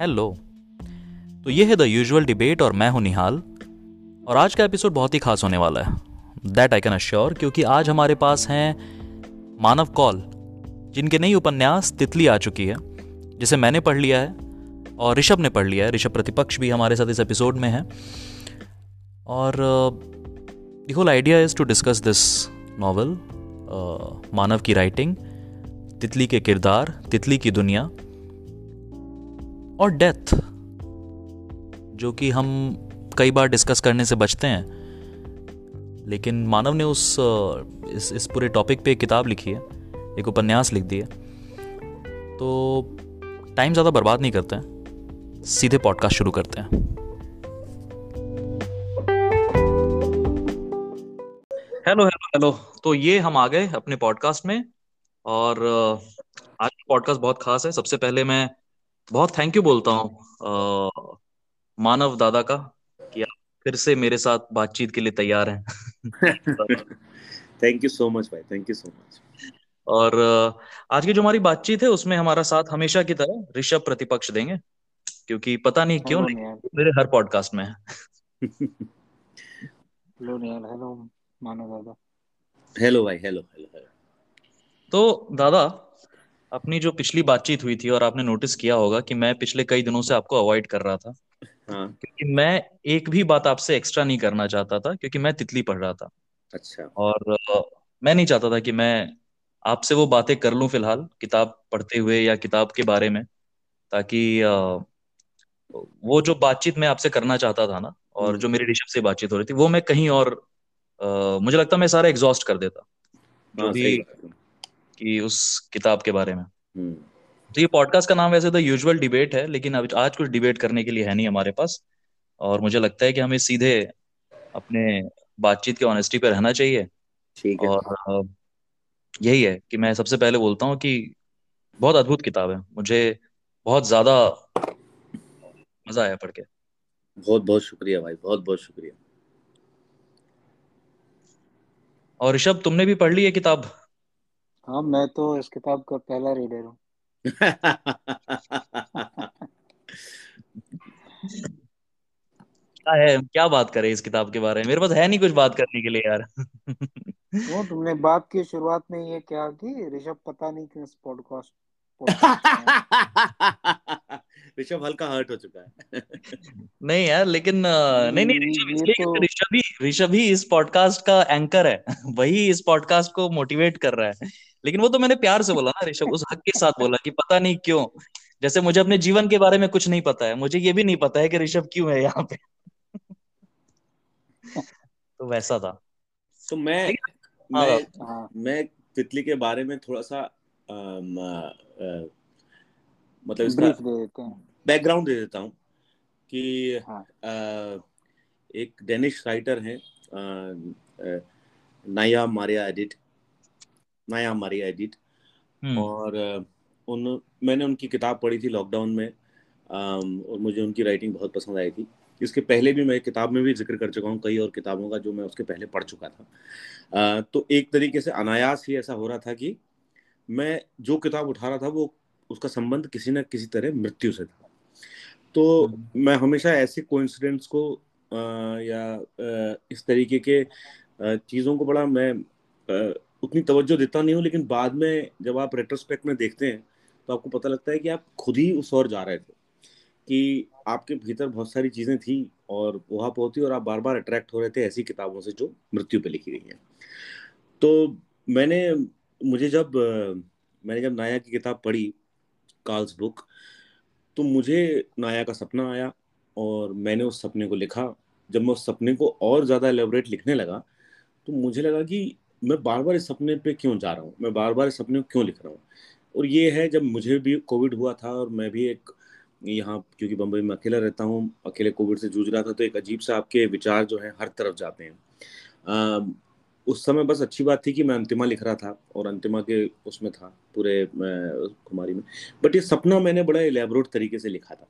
Hello तो ये है द यूजुअल डिबेट और मैं हूँ निहाल। और आज का एपिसोड बहुत ही खास होने वाला है। दैट आई कैन अश्योर क्योंकि आज हमारे पास हैं मानव कौल, जिनके नई उपन्यास तितली आ चुकी है, जिसे मैंने पढ़ लिया है और ऋषभ ने पढ़ लिया है। ऋषभ प्रतिपक्ष भी हमारे साथ इस एपिसोड में है। और the whole idea is to discuss this novel Manav की राइटिंग तितली के किरदार, तितली की दुनिया। और डेथ जो कि हम कई बार डिस्कस करने से बचते हैं। लेकिन मानव ने उस इस इस पूरे टॉपिक पे एक किताब लिखी है, एक उपन्यास लिख दी है। तो टाइम ज़्यादा बर्बाद नहीं करते हैं, सीधे पॉडकास्ट शुरू करते हैं। हेलो हेलो हेलो तो ये हम आ गए अपने पॉडकास्ट में, और आज का पॉडकास्ट बहुत खास है। सबसे पहले मैं बहुत थैंक यू बोलता हूँ मानव दादा का कि आप फिर से मेरे साथ बातचीत के लिए तैयार हैं। थैंक यू सो मच भाई थैंक यू सो मच और आज की जो हमारी बातचीत है उसमें हमारा साथ हमेशा की तरह ऋषभ प्रतिपक्ष देंगे क्योंकि पता नहीं क्यों मेरे हर पॉडकास्ट में है। हेलो हेलो मानव दादा। हेलो भाई हेलो हेलो हेलो तो दादा अपनी जो पिछली बातचीत हुई थी और आपने नोटिस किया होगा कि मैं पिछले कई दिनों से आपको अवॉइड कर रहा था। हाँ। क्योंकि मैं एक भी बात आपसे एक्स्ट्रा नहीं करना चाहता था क्योंकि मैं तितली पढ़ रहा था। अच्छा। और मैं नहीं चाहता था कि मैं आपसे वो बातें कर लूँ फ़िलहाल किताब पढ़ते हुए या किताब के बारे में ताकि वो जो बातचीत मैं आपसे करना चाहता था ना और हम्म। जो मेरी ऋषभ से बातचीत हो रही थी वो मैं कहीं और मुझे लगता मैं सारा एग्जॉस्ट कर देता। जो हाँ, भी कि उस किताब के बारे में। हम्म। तो ये पॉडकास्ट का नाम वैसे तो यूजुअल डिबेट है लेकिन अब आज कुछ डिबेट करने के लिए है नहीं हमारे पास और मुझे लगता है कि हमें सीधे अपने बातचीत के ऑनेस्टी पे रहना चाहिए। ठीक है। और यही है कि मैं सबसे पहले बोलता हूँ कि बहुत अद्भुत किताब है। मुझे बहुत ज़्यादा मज़ा आया पढ़ के। बहुत बहुत शुक्रिया भाई बहुत बहुत शुक्रिया। और ऋषभ तुमने भी पढ़ ली है किताब? हाँ मैं तो इस किताब का पहला रीडर हूँ। क्या है क्या बात करें इस किताब के बारे में? मेरे पास है नहीं कुछ बात करने के लिए यार। वो तुमने बात की शुरुआत में ये क्या कि? ऋषभ पता नहीं किस पॉडकास्ट ऋषभ हल्का हर्ट हो चुका है। नहीं यार लेकिन नहीं नहीं तो... ऋषभ ही ऋषभ ही इस पॉडकास्ट का एंकर है। वही इस पॉडकास्ट को मोटिवेट कर रहा है। लेकिन वो तो मैंने प्यार से बोला ना ऋषभ उस हक के साथ बोला कि पता नहीं क्यों। जैसे मुझे अपने जीवन के बारे में कुछ नहीं पता है। मुझे ये भी नहीं पता है कि ऋषभ क्यों है यहाँ पे। तो वैसा था। तो मैं मैं हाँ। मैं तितली के बारे में थोड़ा सा आम, आ, आ, मतलब इसका बैकग्राउंड दे देता हूँ। कि हाँ. आ, एक डेनिश राइटर है नाया मारिया एडिट। नाया मारिया एडिट हम्म। और उन मैंने उनकी किताब पढ़ी थी लॉकडाउन में और मुझे उनकी राइटिंग बहुत पसंद आई थी इसके पहले भी मैं किताब में भी ज़िक्र कर चुका हूँ कई और किताबों का जो मैं उसके पहले पढ़ चुका था तो एक तरीके से अनायास ही ऐसा हो रहा था कि मैं जो किताब उठा रहा था वो उसका संबंध किसी न किसी तरह मृत्यु से था तो हम्म। मैं हमेशा ऐसे कोइंसिडेंट्स को आ, या इस तरीके के चीज़ों को बड़ा मैं उतनी तवज्जो देता नहीं हूँ, लेकिन बाद में जब आप रेट्रोस्पेक्ट में देखते हैं तो आपको पता लगता है कि आप खुद ही उस ओर जा रहे थे, कि आपके भीतर बहुत सारी चीज़ें थी और वहाँ होती और आप बार बार अट्रैक्ट हो रहे थे ऐसी किताबों से जो मृत्यु पे लिखी गई हैं। तो मैंने, मुझे जब, मैंने जब नाया की किताब पढ़ी कार्ल्स बुक तो मुझे नाया का सपना आया और मैंने उस सपने को लिखा। जब मैं उस सपने को और ज़्यादा एलेबरेट लिखने लगा तो मुझे लगा कि मैं बार बार इस सपने पे क्यों जा रहा हूँ? मैं बार बार इस सपने को क्यों लिख रहा हूँ? और ये है जब मुझे भी कोविड हुआ था और मैं भी एक यहाँ क्योंकि बम्बई में अकेला रहता हूँ अकेले कोविड से जूझ रहा था तो एक अजीब सा आपके विचार जो है हर तरफ़ जाते हैं। आ, उस समय बस अच्छी बात थी कि मैं अंतिमा लिख रहा था और अंतिमा के उसमें था पूरे कुमारी में। बट ये सपना मैंने बड़ा एलेबोरेट तरीके से लिखा था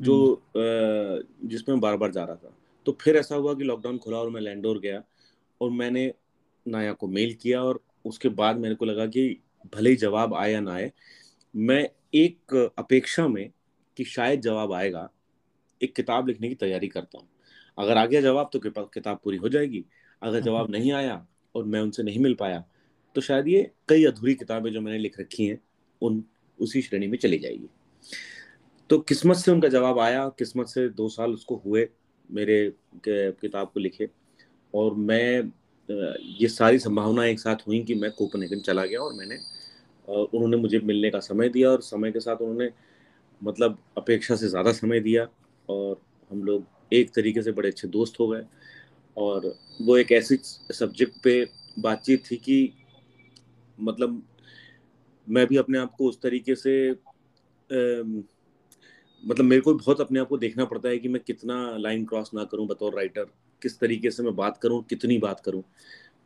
जो हम्म। जिसमें बार बार जा रहा था। तो फिर ऐसा हुआ कि लॉकडाउन खुला और मैं लैंडोर गया और मैंने नाया को मेल किया और उसके बाद मेरे को लगा कि भले ही जवाब आए या ना आए मैं एक अपेक्षा में कि शायद जवाब आएगा एक किताब लिखने की तैयारी करता हूँ। अगर आ गया जवाब तो किताब पूरी हो जाएगी। अगर जवाब नहीं आया और मैं उनसे नहीं मिल पाया तो शायद ये कई अधूरी किताबें जो मैंने लिख रखी हैं उन उसी श्रेणी में चली जाएगी। तो किस्मत से उनका जवाब आया किस्मत से दो साल उसको हुए मेरे किताब को लिखे और मैं ये सारी संभावना एक साथ हुई कि मैं कोपनहेगन चला गया और मैंने उन्होंने मुझे मिलने का समय दिया और समय के साथ उन्होंने मतलब अपेक्षा से ज़्यादा समय दिया और हम लोग एक तरीके से बड़े अच्छे दोस्त हो गए। और वो एक ऐसी सब्जेक्ट पे बातचीत थी कि मतलब मैं भी अपने आप को उस तरीके से आ, मतलब मेरे को बहुत अपने आप को देखना पड़ता है कि मैं कितना लाइन क्रॉस ना करूँ बतौर राइटर किस तरीके से मैं बात करूँ कितनी बात करूँ।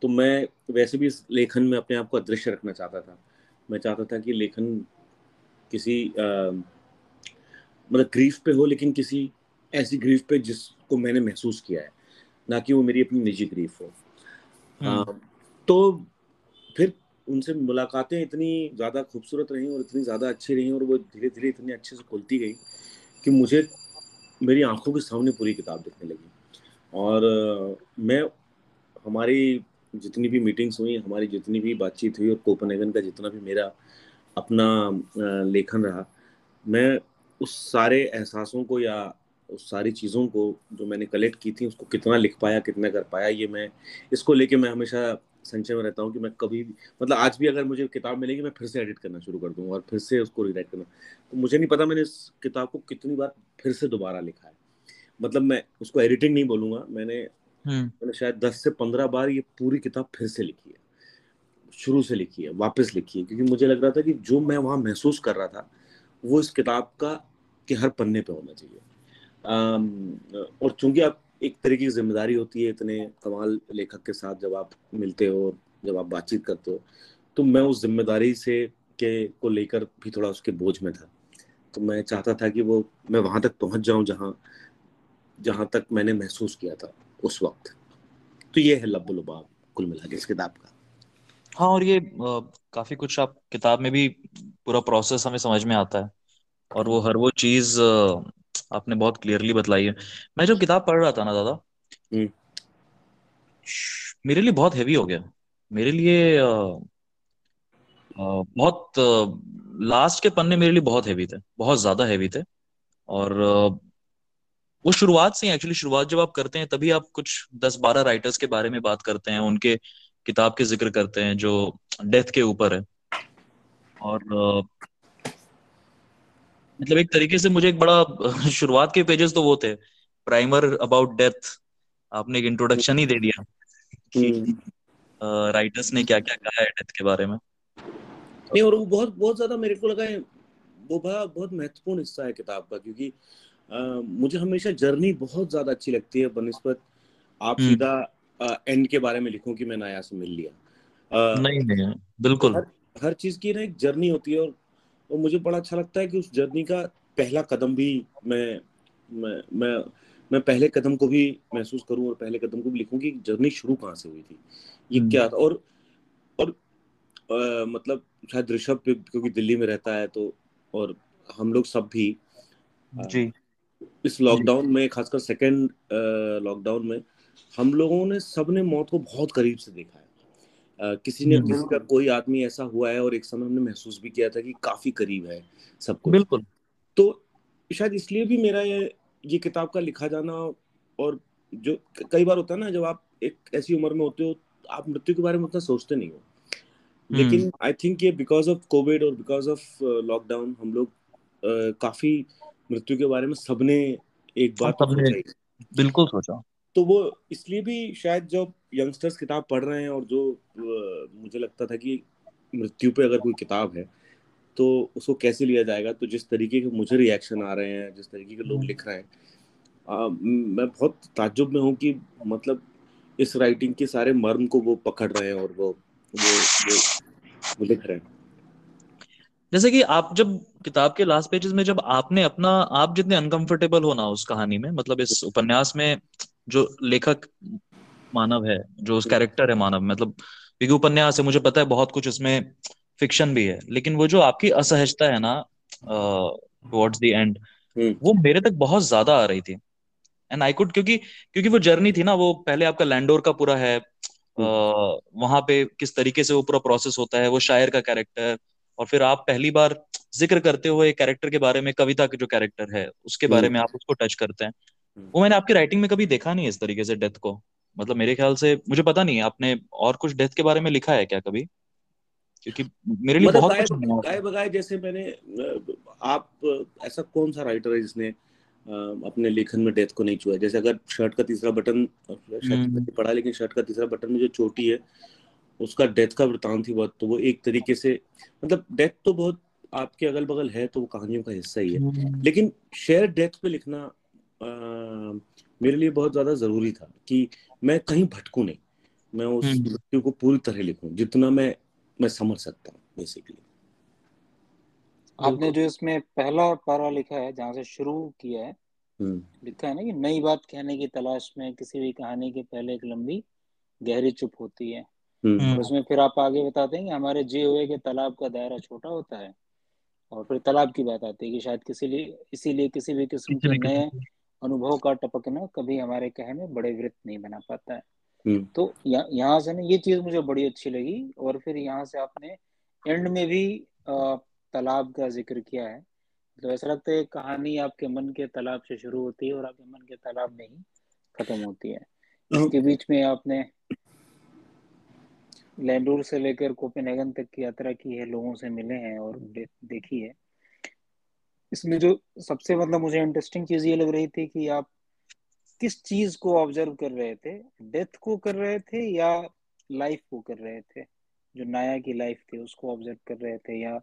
तो मैं वैसे भी इस लेखन में अपने आप को अदृश्य रखना चाहता था। मैं चाहता था कि लेखन किसी आ, मतलब ग्रीफ पे हो लेकिन किसी ऐसी ग्रीफ पे जिसको मैंने महसूस किया है ना कि वो मेरी अपनी निजी ग्रीफ हो। आ, हम्म। तो फिर उनसे मुलाकातें इतनी ज़्यादा खूबसूरत रहीं और इतनी ज़्यादा अच्छी रहीं और वो धीरे धीरे इतनी अच्छे से खुलती गई कि मुझे मेरी आँखों के सामने पूरी किताब दिखने लगी। और मैं, हमारी जितनी भी मीटिंग्स हुई, हमारी जितनी भी बातचीत हुई और कोपनहेगन का जितना भी मेरा अपना लेखन रहा, मैं उस सारे एहसासों को या उस सारी चीज़ों को जो मैंने कलेक्ट की थी, उसको कितना लिख पाया, कितना कर पाया, ये मैं, इसको लेके मैं हमेशा संचय में रहता हूँ कि मैं कभी भी मतलब आज भी अगर मुझे किताब मिलेगी, मैं फिर से एडिट करना शुरू कर दूँगा और फिर से उसको रिराइट करना। तो मुझे नहीं पता मैंने इस किताब को कितनी बार फिर से दोबारा लिखा है। मतलब मैं उसको एडिटिंग नहीं बोलूँगा मैंने हम्म। मैंने शायद दस से पंद्रह बार ये पूरी किताब फिर से लिखी है शुरू से लिखी है वापस लिखी है क्योंकि मुझे लग रहा था कि जो मैं वहाँ महसूस कर रहा था वो इस किताब का के हर पन्ने पे होना चाहिए और चूँकि आप एक तरीके की ज़िम्मेदारी होती है इतने कमाल लेखक के साथ जब आप मिलते हो जब आप बातचीत करते हो तो मैं उस ज़िम्मेदारी से के को लेकर भी थोड़ा उसके बोझ में था तो मैं चाहता था कि वो मैं वहाँ तक पहुँच जाऊँ जहाँ जहाँ तक मैंने महसूस किया था उस वक्त। तो ये है लब्बुल लुबाब कुल मिला के इस किताब का। हाँ और ये आ, काफ़ी कुछ आप किताब में भी पूरा प्रोसेस हमें समझ में आता है। और वो हर वो चीज़ आपने बहुत क्लियरली बतलाई है। मैं जब किताब पढ़ रहा था ना दादा हम्म। मेरे लिए बहुत हैवी हो गया। मेरे लिए आ, आ, बहुत लास्ट के पन्ने मेरे लिए बहुत हैवी थे बहुत ज़्यादा हैवी थे। और वो शुरुआत से एक्चुअली शुरुआत जब आप करते हैं तभी आप कुछ दस बारह राइटर्स के बारे में बात करते हैं उनके किताब के ज़िक्र करते हैं जो डेथ के ऊपर है। और मतलब एक तरीके से मुझे एक बड़ा शुरुआत के पेजेस तो वो थे। प्राइमर अबाउट डेथ आपने एक इंट्रोडक्शन ही दे दिया कि राइटर्स हम्म। ने क्या क्या कहा है डेथ के बारे में। नहीं और वो बहुत बहुत ज़्यादा मेरे को लगा है वो बड़ा बहुत महत्वपूर्ण हिस्सा है किताब का क्योंकि मुझे हमेशा जर्नी बहुत ज़्यादा अच्छी लगती है बनस्पत आप हम्म। सीधा एंड के बारे में लिखो कि मैं नया से मिल लिया नहीं नहीं बिल्कुल। हर, हर चीज़ की ना एक जर्नी होती है और और मुझे बड़ा अच्छा लगता है कि उस जर्नी का पहला कदम भी मैं मैं मैं मैं पहले कदम को भी महसूस करूँ और पहले कदम को भी लिखूं कि जर्नी शुरू कहाँ से हुई थी। ये हम्म। क्या था? और और आ, मतलब शायद ऋषभ क्योंकि दिल्ली में रहता है तो और हम लोग सब भी जी। इस लॉकडाउन में खासकर सेकेंड लॉकडाउन में हम लोगों ने सबने मौत को बहुत करीब से देखा है। किसी ने किसी का कोई आदमी ऐसा हुआ है और एक समय हमने महसूस भी किया था कि काफ़ी करीब है सब कुछ। बिल्कुल। तो शायद इसलिए भी मेरा ये ये किताब का लिखा जाना और जो कई बार होता है ना जब आप एक ऐसी उम्र में होते हो आप मृत्यु के बारे में उतना सोचते नहीं हो। लेकिन आई थिंक ये बिकॉज़ ऑफ़ कोविड और बिकॉज़ ऑफ़ लॉकडाउन हम लोग uh, काफ़ी मृत्यु के बारे में सबने एक बात सबने बिल्कुल सोचा। तो वो इसलिए भी शायद जब यंगस्टर्स किताब पढ़ रहे हैं और जो मुझे लगता था कि मृत्यु पे अगर कोई किताब है तो उसको कैसे लिया जाएगा? तो जिस तरीके के मुझे रिएक्शन आ रहे हैं जिस तरीके के लोग हम्म। लिख रहे हैं आ, मैं बहुत ताज्जुब में हूँ कि मतलब इस राइटिंग के सारे मर्म को वो पकड़ रहे हैं और वो वो वो, वो लिख रहे हैं। जैसे कि आप जब किताब के लास्ट पेजेस में जब आपने अपना आप जितने अनकंफर्टेबल हो ना उस कहानी में मतलब इस उपन्यास में जो लेखक मानव है जो उस कैरेक्टर है मानव मतलब क्योंकि उपन्यास है मुझे पता है बहुत कुछ उसमें फिक्शन भी है लेकिन वो जो आपकी असहजता है ना टुवर्ड्स द एंड हम्म। वो मेरे तक बहुत ज़्यादा आ रही थी एंड आई कुड क्योंकि क्योंकि वो जर्नी थी ना वो पहले आपका लैंडोर का पूरा है वहाँ पे किस तरीके से वो पूरा प्रोसेस होता है वो शायर का कैरेक्टर और फिर आप पहली बार ज़िक्र करते हुए कैरेक्टर के बारे में कविता के जो कैरेक्टर है उसके बारे में आप उसको टच करते हैं। वो मैंने आपकी राइटिंग में कभी देखा नहीं इस तरीके से डेथ को। मतलब मेरे ख्याल से मुझे पता नहीं आपने और कुछ डेथ के बारे में लिखा है क्या कभी? क्योंकि मेरे लिए मतलब बहुत कुछ गाय बगाए जैसे मैंने आप ऐसा कौन सा राइटर है जिसने अपने लेखन में डेथ को नहीं छुआ? जैसे अगर शर्ट का तीसरा बटन हम्म। पढ़ा लेकिन शर्ट का तीसरा बटन में जो चोटी है उसका डेथ का वृतांत थी बहुत तो वो एक तरीके से मतलब डेथ तो बहुत आपके अगल बगल है तो वो कहानियों का हिस्सा ही है हम्म। लेकिन शेयर डेथ पे लिखना आ, मेरे लिए बहुत ज़्यादा ज़रूरी था कि मैं कहीं भटकू नहीं मैं उस हम्म। मृत्यु को पूरी तरह लिखूं जितना मैं मैं समझ सकता हूँ बेसिकली आपने जो इसमें पहला पारा लिखा है जहाँ से शुरू किया है हम्म। लिखा है ना कि नई बात कहने की तलाश में किसी भी कहानी के पहले एक लंबी गहरी चुप होती है। उसमें फिर आप आगे बताते हैं कि हमारे जिए हुए के तालाब का दायरा छोटा होता है। और फिर तालाब की बात आती है कि शायद किसी लिए इसीलिए किसी भी किस्म के नए अनुभव का टपकना कभी हमारे कहे में बड़े वृत्त नहीं बना पाता है। हम्म। तो यहाँ से ना ये चीज़ मुझे बड़ी अच्छी लगी और फिर यहाँ से आपने एंड में भी तालाब का ज़िक्र किया है। तो ऐसा लगता है कहानी आपके मन के तालाब से शुरू होती है और आपके मन के तालाब में ही खत्म होती है। इसके बीच में आपने लैंडूर से लेकर कोपेनहेगन तक की यात्रा की है लोगों से मिले हैं और दे, देखी है। इसमें जो सबसे मतलब मुझे इंटरेस्टिंग चीज़ ये लग रही थी कि आप किस चीज़ को ऑब्ज़र्व कर रहे थे? डेथ को कर रहे थे या लाइफ को कर रहे थे? जो नाया की लाइफ थी उसको ऑब्ज़र्व कर रहे थे या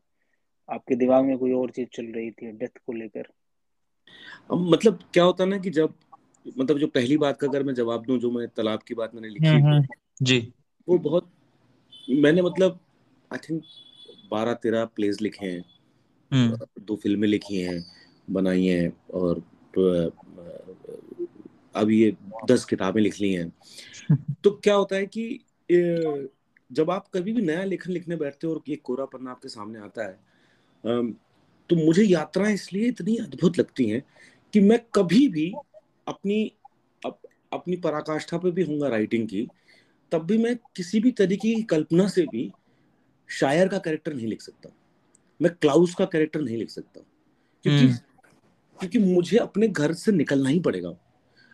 आपके दिमाग में कोई और चीज़ चल रही थी डेथ को लेकर? मतलब क्या होता ना कि जब मतलब जो पहली बात का अगर मैं जवाब दूँ जो मैं तालाब की बात मैंने लिखी हम्म, हम्म, जी। वो बहुत मैंने मतलब आई थिंक बारह तेरह प्लेस लिखे हैं हम्म। दो फ़िल्में लिखी हैं बनाई हैं और अब ये दस किताबें लिख ली हैं तो क्या होता है कि जब आप कभी भी नया लेखन लिखने बैठते हो और ये कोरा पन्ना आपके सामने आता है तो मुझे यात्राएँ इसलिए इतनी अद्भुत लगती हैं कि मैं कभी भी अपनी अप, अपनी पराकाष्ठा पे भी हूँ राइटिंग की तब भी मैं किसी भी तरीके की कल्पना से भी शायर का कैरेक्टर नहीं लिख सकता। मैं क्लाउस का कैरेक्टर नहीं लिख सकता। क्योंकि हम्म। क्योंकि मुझे अपने घर से निकलना ही पड़ेगा।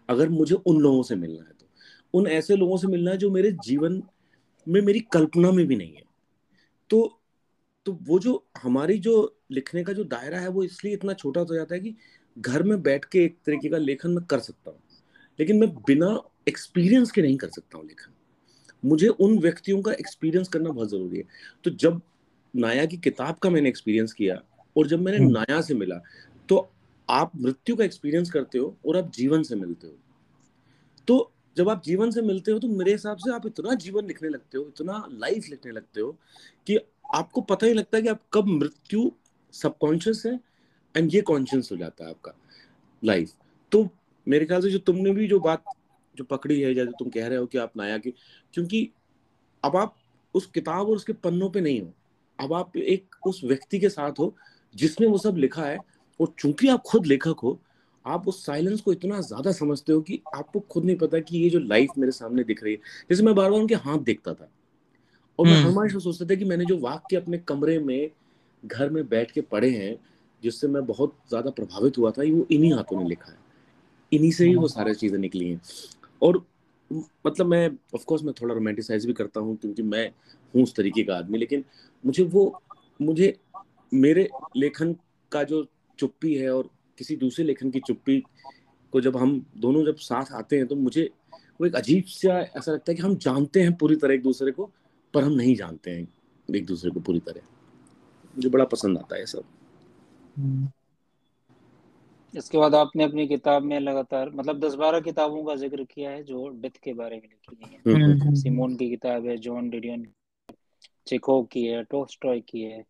अगर मुझे उन लोगों से मिलना है तो। उन ऐसे लोगों से मिलना है जो मेरे जीवन में मेरी कल्पना में भी नहीं है। तो तो वो जो हमारी जो लिखने का जो दायरा है वो इसलिए इतना छोटा हो जाता है कि घर में बैठ के एक तरीके का लेखन मैं कर सकता हूँ। लेकिन मैं बिना एक्सपीरियंस के नहीं कर सकता हूँ लेखन। मुझे उन व्यक्तियों का एक्सपीरियंस करना बहुत ज़रूरी है। तो जब नाया की किताब का मैंने एक्सपीरियंस किया और जब मैंने हम्म। नाया से मिला तो आप मृत्यु का एक्सपीरियंस करते हो और आप जीवन से मिलते हो। तो जब आप जीवन से मिलते हो तो मेरे हिसाब से आप इतना जीवन लिखने लगते हो इतना लाइफ लिखने लगते हो कि आपको पता ही लगता है कि आप कब मृत्यु सबकॉन्शियस है एंड ये कॉन्शियस हो जाता है आपका लाइफ तो मेरे ख्याल से जो तुमने भी जो बात जो पकड़ी है जैसे तुम कह रहे हो कि आप नाया की क्योंकि अब आप उस किताब और उसके पन्नों पे नहीं हो। अब आप एक उस व्यक्ति के साथ हो जिसने वो सब लिखा है और चूँकि आप खुद लेखक हो आप उस साइलेंस को इतना ज़्यादा समझते हो कि आपको खुद नहीं पता कि ये जो लाइफ मेरे सामने दिख रही है। जैसे मैं बार बार उनके हाथ देखता था और मैं हम्म। हमेशा सोचता था कि मैंने जो वाक्य अपने कमरे में घर में बैठ के पढ़े हैं जिससे मैं बहुत ज़्यादा प्रभावित हुआ था वो इन्हीं हाथों ने लिखा है। इन्हीं से ही वो सारी चीज़ें निकली हैं। और मतलब मैं ऑफ़ कोर्स मैं थोड़ा रोमांटिसाइज भी करता हूँ, क्योंकि मैं हूँ उस तरीके का आदमी, लेकिन मुझे वो, मुझे मेरे लेखन का जो चुप्पी है और किसी दूसरे लेखन की चुप्पी को जब हम दोनों जब साथ आते हैं तो मुझे वो एक अजीब सा ऐसा लगता है कि हम जानते हैं पूरी तरह एक दूसरे को, पर हम नहीं जानते हैं एक दूसरे को पूरी तरह मुझे बड़ा पसंद आता है सब हम्म। इसके बाद आपने अपनी किताब में लगातार मतलब दस बारह किताबों का ज़िक्र किया है जो डेथ के बारे में लिखी गई है। हम्म, हम्म, हम्म। सिमोन की किताब है जॉन डिडियन चेकोव की है टोस्टॉय की है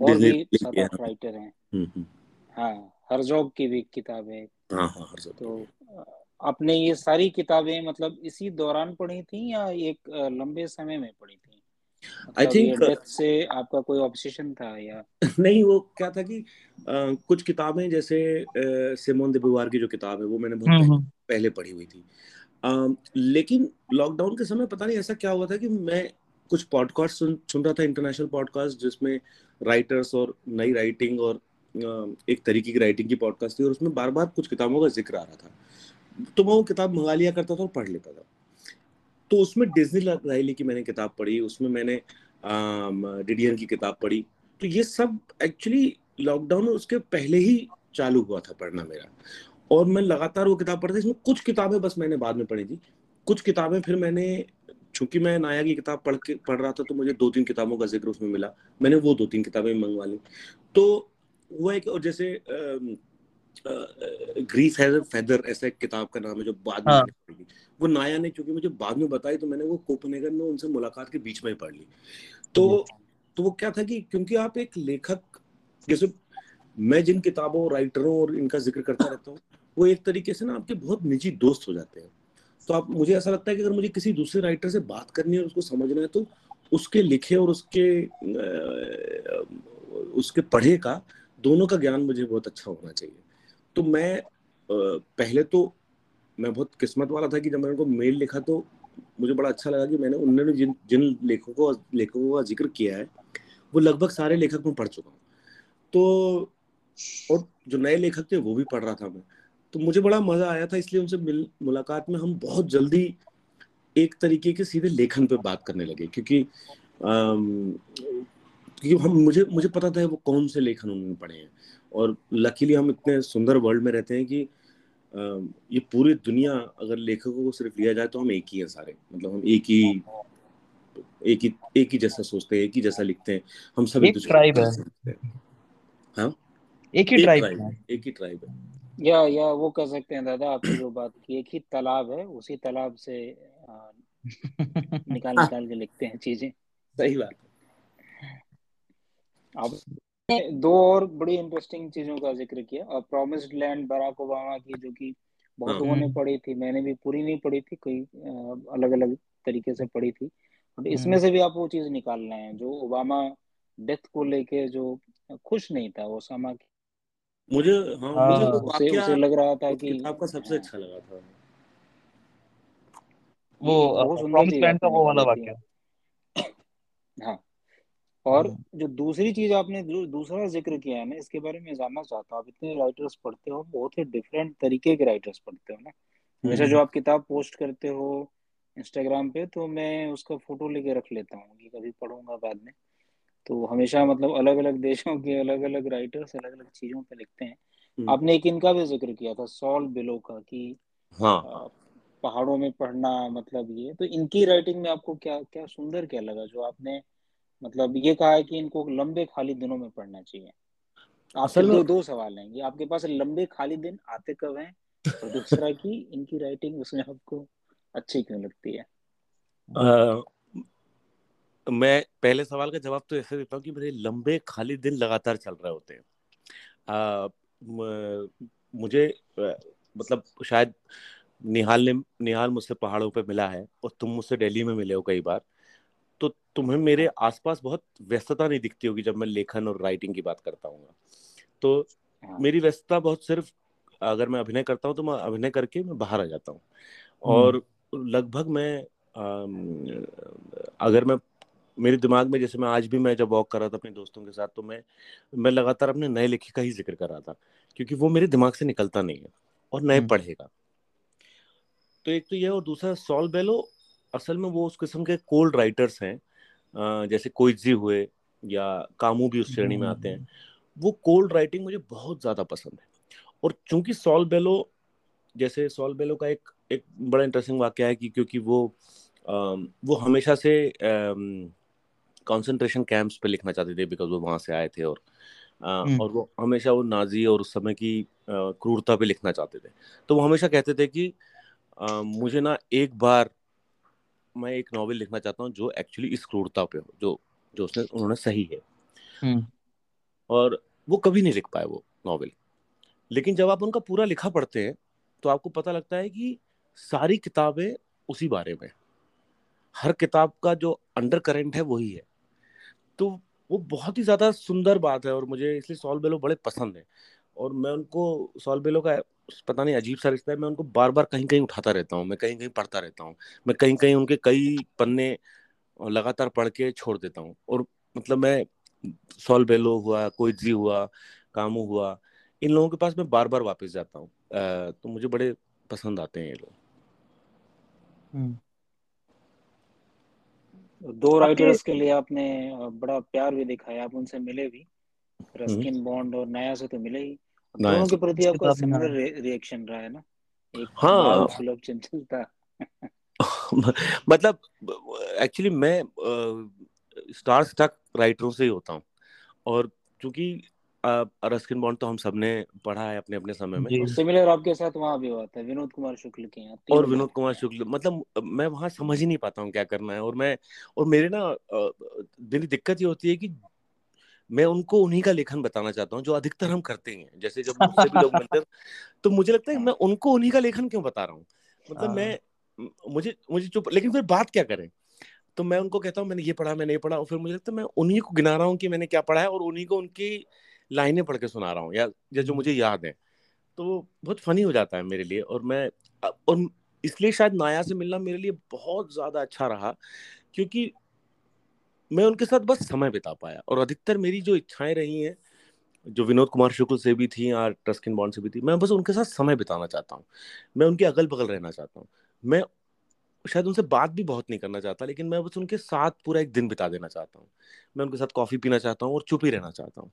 और भी सात आठ राइटर हैं। हाँ हरजोग की भी किताब है। हाँ, हाँ, तो आपने ये सारी किताबें मतलब इसी दौरान पढ़ी थी या एक लंबे समय में पढ़ी थी? आई थिंक से आपका कोई ऑब्सेशन था या? नहीं वो क्या था कि आ, कुछ किताबें जैसे सिमोन दे बुवार की जो किताब है वो मैंने बहुत हम्म, हम्म। पहले पढ़ी हुई थी। आ, लेकिन लॉकडाउन के समय पता नहीं ऐसा क्या हुआ था कि मैं कुछ पॉडकास्ट सुन सुन रहा था इंटरनेशनल पॉडकास्ट जिसमें राइटर्स और नई राइटिंग और एक तरीके की राइटिंग की पॉडकास्ट थी और उसमें बार बार कुछ किताबों का ज़िक्र आ रहा था। तो मैं वो किताब मंगा लिया करता था और पढ़ लेता था। तो उसमें डिज्नी राइली की मैंने किताब पढ़ी उसमें मैंने डिडियन की किताब पढ़ी। तो ये सब एक्चुअली लॉकडाउन उसके पहले ही चालू हुआ था पढ़ना मेरा। और मैं लगातार वो किताब पढ़ता इसमें कुछ किताबें बस मैंने बाद में पढ़ी थी। कुछ किताबें फिर मैंने चूँकि मैं नाया की किताब पढ़ के पढ़ रहा था तो मुझे दो तीन किताबों का ज़िक्र उसमें मिला। मैंने वो दो तीन किताबें मंगवा ली। तो वो एक और जैसे ग्रीस हैज़ फेदर ऐसा एक किताब का नाम है जो बाद में हाँ. वो नाया ने क्योंकि मुझे बाद में बताई तो मैंने वो कोपनेगन में उनसे मुलाकात के बीच में ही पढ़ ली। तो तो वो क्या था कि क्योंकि आप एक लेखक जैसे मैं जिन किताबों राइटरों और इनका ज़िक्र करता रहता हूँ वो एक तरीके से ना आपके बहुत निजी दोस्त हो जाते हैं। तो आप मुझे ऐसा लगता है कि अगर मुझे किसी दूसरे राइटर से बात करनी है और उसको समझना है तो उसके लिखे और उसके उसके पढ़े का दोनों का ज्ञान मुझे बहुत अच्छा होना चाहिए। तो मैं पहले तो मैं बहुत किस्मत वाला था कि जब मैंने उनको मेल लिखा तो मुझे बड़ा अच्छा लगा कि मैंने उन्होंने जिन जिन लेखकों लेखकों का ज़िक्र किया है, वो लगभग सारे लेखक मैं पढ़ चुका हूँ। तो और जो नए लेखक थे वो भी पढ़ रहा था मैं। तो मुझे बड़ा मज़ा आया था, इसलिए उनसे मिल, मुलाकात में हम बहुत जल्दी एक तरीके के सीधे लेखन पे बात करने लगे, क्योंकि क्योंकि हम, मुझे मुझे पता था वो कौन से लेखन उन्होंने पढ़े हैं। और लकीली हम इतने सुंदर वर्ल्ड में रहते हैं कि ये पूरी दुनिया अगर लेखकों को सिर्फ़ लिया जाए तो हम एक ही हैं सारे। मतलब हम एक ही एक ही एक ही जैसा सोचते हैं एक ही जैसा लिखते हैं। हम सब एक ट्राइब है। हाँ। एक ही ट्राइब है। एक ही ट्राइब है। या या वो कह सकते हैं दादा आपने जो बात की एक ही तालाब है उसी तालाब से निकाल निकाल के लिखते हैं चीज़ें। सही बात अब दो और बड़ी इंटरेस्टिंग चीज़ों का ज़िक्र किया और प्रोमिस्ड लैंड बराक ओबामा की जो कि बहुत हाँ। लोगों ने पढ़ी थी मैंने भी पूरी नहीं पढ़ी थी कोई अलग अलग तरीके से पढ़ी थी बट इसमें हम्म। से भी आप वो चीज़ निकाल रहे हैं जो ओबामा डेथ को लेके जो खुश नहीं था ओसामा की। मुझे हाँ, हाँ। मुझे तो उसे, उसे लग रहा था कि आपका सबसे अच्छा लगा था। वो प्रॉमिस लैंड का वो वाला वाक्य। हाँ। और हम्म। जो दूसरी चीज़ आपने दूसरा ज़िक्र किया है ना इसके बारे में जानना चाहता हूँ आप इतने राइटर्स पढ़ते हो बहुत ही डिफरेंट तरीके के राइटर्स पढ़ते हो ना हमेशा जो हम्म। आप किताब पोस्ट करते हो इंस्टाग्राम पे तो मैं उसका फ़ोटो लेके रख लेता हूँ कि कभी पढ़ूँगा बाद में तो हमेशा मतलब अलग अलग देशों के अलग अलग राइटर्स अलग अलग चीज़ों पे लिखते हैं हम्म। आपने एक इनका भी ज़िक्र किया था सॉल बिलो का कि हाँ पहाड़ों में पढ़ना मतलब ये तो इनकी राइटिंग में आपको क्या क्या सुंदर क्या लगा जो आपने मतलब ये कहा है कि इनको लंबे खाली दिनों में पढ़ना चाहिए। आपसे दो दो सवाल हैं। आपके पास लंबे खाली दिन आते कब हैं? और दूसरा कि इनकी राइटिंग उसमें आपको अच्छी क्यों लगती है? आ, मैं पहले सवाल का जवाब तो ऐसे देता हूँ कि मेरे लंबे खाली दिन लगातार चल रहे होते हैं। आ, म, मुझे मतलब शायद निहाल ने निहाल मुझसे पहाड़ों पे मिला है और तुम मुझसे दिल्ली में मिले हो कई बार। तुम्हें मेरे आसपास बहुत व्यस्तता नहीं दिखती होगी जब मैं लेखन और राइटिंग की बात करता हूँ। तो हाँ। मेरी व्यस्तता बहुत सिर्फ़ अगर मैं अभिनय करता हूँ तो मैं अभिनय करके मैं बाहर आ जाता हूँ। और लगभग मैं अगर मैं मेरे दिमाग में जैसे मैं आज भी मैं जब वॉक कर रहा था अपने दोस्तों के साथ तो मैं मैं लगातार अपने नए लेखे का ही ज़िक्र कर रहा था क्योंकि वो मेरे दिमाग से निकलता नहीं है और नए पढ़ेगा। तो एक तो यह और दूसरा सॉल बेलो असल में वो उस किस्म के कोल्ड राइटर्स हैं जैसे कोइजी हुए या कामू भी उस श्रेणी में आते हैं। वो कोल्ड राइटिंग मुझे बहुत ज़्यादा पसंद है। और चूँकि सॉल बेलो जैसे सॉल बेलो का एक एक बड़ा इंटरेस्टिंग वाक्य है कि क्योंकि वो आ, वो हमेशा से कंसंट्रेशन कैंप्स पे लिखना चाहते थे बिकॉज़ वो वहाँ से आए थे और हम्म। और वो हमेशा वो नाजी और उस समय की क्रूरता पे लिखना चाहते थे। तो वो हमेशा कहते थे कि आ, मुझे ना एक बार मैं एक नॉवेल लिखना चाहता हूँ जो एक्चुअली इस क्रूरता पे हो जो जो उसने उन्होंने सही है। हम्म। और वो कभी नहीं लिख पाए वो नॉवेल लेकिन जब आप उनका पूरा लिखा पढ़ते हैं तो आपको पता लगता है कि सारी किताबें उसी बारे में हर किताब का जो अंडर करेंट है वही है। तो वो बहुत ही ज़्यादा सुंदर बात है और मुझे इसलिए सॉल बेलो बड़े पसंद है। और मैं उनको सॉल बेलो का पता नहीं अजीब सा रिश्ता है मैं उनको बार बार कहीं कहीं उठाता रहता हूँ मैं कहीं कहीं पढ़ता रहता हूँ मैं कहीं कहीं उनके कई पन्ने लगातार पढ़ के छोड़ देता हूँ और मतलब मैं सॉल बेलो हुआ कोई हुआ कामू हुआ इन लोगों के पास मैं बार बार वापस जाता हूँ तो मुझे बड़े पसंद आते हैं ये लोग हम्म। दो राइटर्स के लिए आपने बड़ा प्यार भी दिखाया आप उनसे मिले भी रस्किन। बॉन्ड और नया से तो मिले ही दोनों के प्रति आपका सिमिलर रिएक्शन रहा है ना? एक हाँ। सुलभ चंचलता। मतलब एक्चुअली मैं स्टार स्टक राइटरों से ही होता हूँ। और क्योंकि रस्किन बॉन्ड तो हम सबने पढ़ा है अपने अपने समय में। सिमिलर आपके साथ वहाँ भी हुआ था विनोद कुमार शुक्ल के यहाँ और विनोद कुमार शुक्ल मतलब मैं वहाँ समझ ही नहीं पाता हूँ क्या करना है। और मैं और मेरे ना मेरी दिक्कत ये होती है कि मैं उनको उन्हीं का लेखन बताना चाहता हूँ जो अधिकतर हम करते हैं जैसे जब मुझसे भी लोग मिलते हैं तो मुझे लगता है मैं उनको उन्हीं का लेखन क्यों बता रहा हूँ? मतलब मैं हाँ। मुझे मुझे चुप लेकिन फिर बात क्या करें? तो मैं उनको कहता हूँ मैंने ये पढ़ा मैं नहीं पढ़ा। और फिर मुझे लगता है मैं उन्हीं को गिना रहा हूँ कि मैंने क्या पढ़ा है और उन्हीं को उनकी लाइनें पढ़ के सुना रहा हूँ या, या जो मुझे याद है। तो बहुत फनी हो जाता है मेरे लिए और मैं और इसलिए शायद नाया से मिलना मेरे लिए बहुत ज़्यादा अच्छा रहा क्योंकि मैं उनके साथ बस समय बिता पाया और अधिकतर मेरी जो इच्छाएँ रही हैं, जो विनोद कुमार शुक्ल से भी थी या ट्रस्किन बॉन्ड से भी थी, मैं बस उनके साथ समय बिताना चाहता हूँ। मैं उनके अगल बगल रहना चाहता हूँ। मैं शायद उनसे बात भी बहुत नहीं करना चाहता, लेकिन मैं बस उनके साथ पूरा एक दिन बिता देना चाहता हूँ। मैं उनके साथ कॉफ़ी पीना चाहता हूँ और चुप ही रहना चाहता हूँ।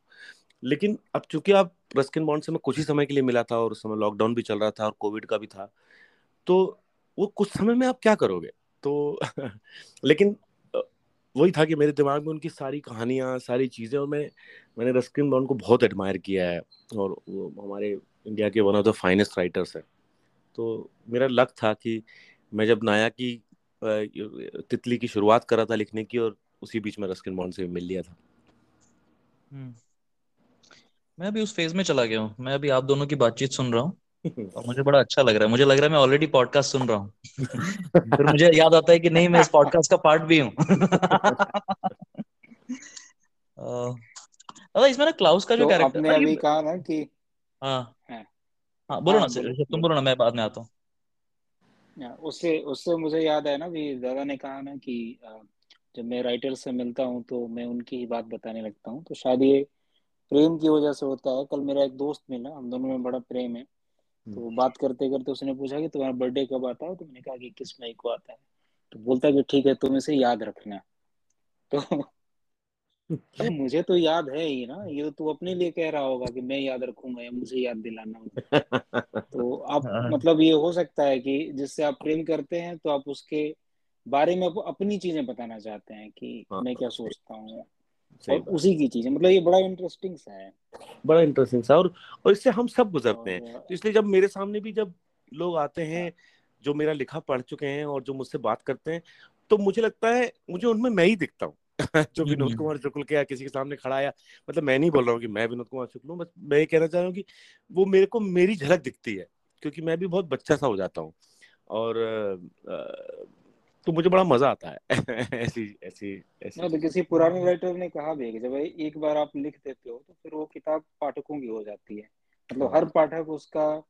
लेकिन अब चूँकि आप रस्किन बॉन्ड से मैं कुछ ही समय के लिए मिला था और उस समय लॉकडाउन भी चल रहा था और कोविड का भी था तो वो कुछ समय में आप क्या करोगे? तो लेकिन वही था कि मेरे दिमाग में उनकी सारी कहानियाँ, सारी चीज़ें और मैं, मैंने रस्किन बॉन्ड को बहुत एडमायर किया है और वो हमारे इंडिया के one of the finest writers है। तो मेरा लक था कि मैं जब नाया की तितली की शुरुआत कर था लिखने की और उसी बीच में रस्किन बॉन्ड से मिल लिया था। हम्म। मैं अभी उस फ़ेज़ में चला गया हूँ। मैं अभी आप दोनों की बातचीत सुन रहा हूँ। और मुझे बड़ा अच्छा लग रहा है। मुझे लग रहा है मैं ऑलरेडी पॉडकास्ट सुन रहा हूँ। फिर मुझे याद आता है कि नहीं मैं इस पॉडकास्ट का पार्ट भी हूँ। अरे इसमें ना क्लाउस का जो कैरेक्टर आपने अभी कहा ना कि हाँ। हाँ। बोलो ना हाँ, तुम बोलो ना मैं बाद में आता हूँ। उससे उससे मुझे याद है ना भी दादा ने कहा ना कि जब मैं राइटर से मिलता हूँ तो मैं उनकी ही बात बताने लगता हूँ। तो शायद ये प्रेम की वजह से होता है। कल मेरा एक दोस्त मिला हम दोनों में बड़ा प्रेम है। तो हम्म। बात करते करते उसने पूछा कि तुम्हारा बर्थडे कब आता है? तो मैंने कहा कि किस मई को आता है। तो बोलता है कि ठीक है तुम इसे याद रखना। तो तो मुझे तो याद है ही ना ये तो अपने लिए कह रहा होगा कि मैं याद रखूँगा या मुझे याद दिलाना होगा। तो आप हाँ। मतलब ये हो सकता है कि जिससे आप प्रेम करते हैं तो आप उसके बारे में अपनी चीज़ें बताना चाहते हैं कि हाँ, मैं क्या सोचता हूँ। और उसी की चीज़ है मतलब ये बड़ा इंटरेस्टिंग सा है। बड़ा इंटरेस्टिंग सा और और इससे हम सब गुजरते हैं। तो इसलिए जब मेरे सामने भी जब लोग आते हैं जो मेरा लिखा पढ़ चुके हैं और जो मुझसे बात करते हैं तो मुझे लगता है मुझे उनमें मैं ही दिखता हूँ। जो विनोद हम्म। कुमार शुक्ल के या किसी के सामने खड़ा आया मतलब मैं नहीं बोल रहा हूँ कि मैं विनोद कुमार शुक्ल हूँ बस मैं ये कहना चाह रहा हूँ कि वो मेरे को मेरी झलक दिखती है क्योंकि मैं भी बहुत बच्चा सा हो जाता हूँ। और तो मुझे बड़ा मज़ा आता है। ऐसी ऐसी ऐसी तो किसी पुराने राइटर ने कहा भी है कि जब एक बार आप लिख देते हो तो फिर वो किताब पाठकों की हो जाती है। मतलब हर पाठक उसका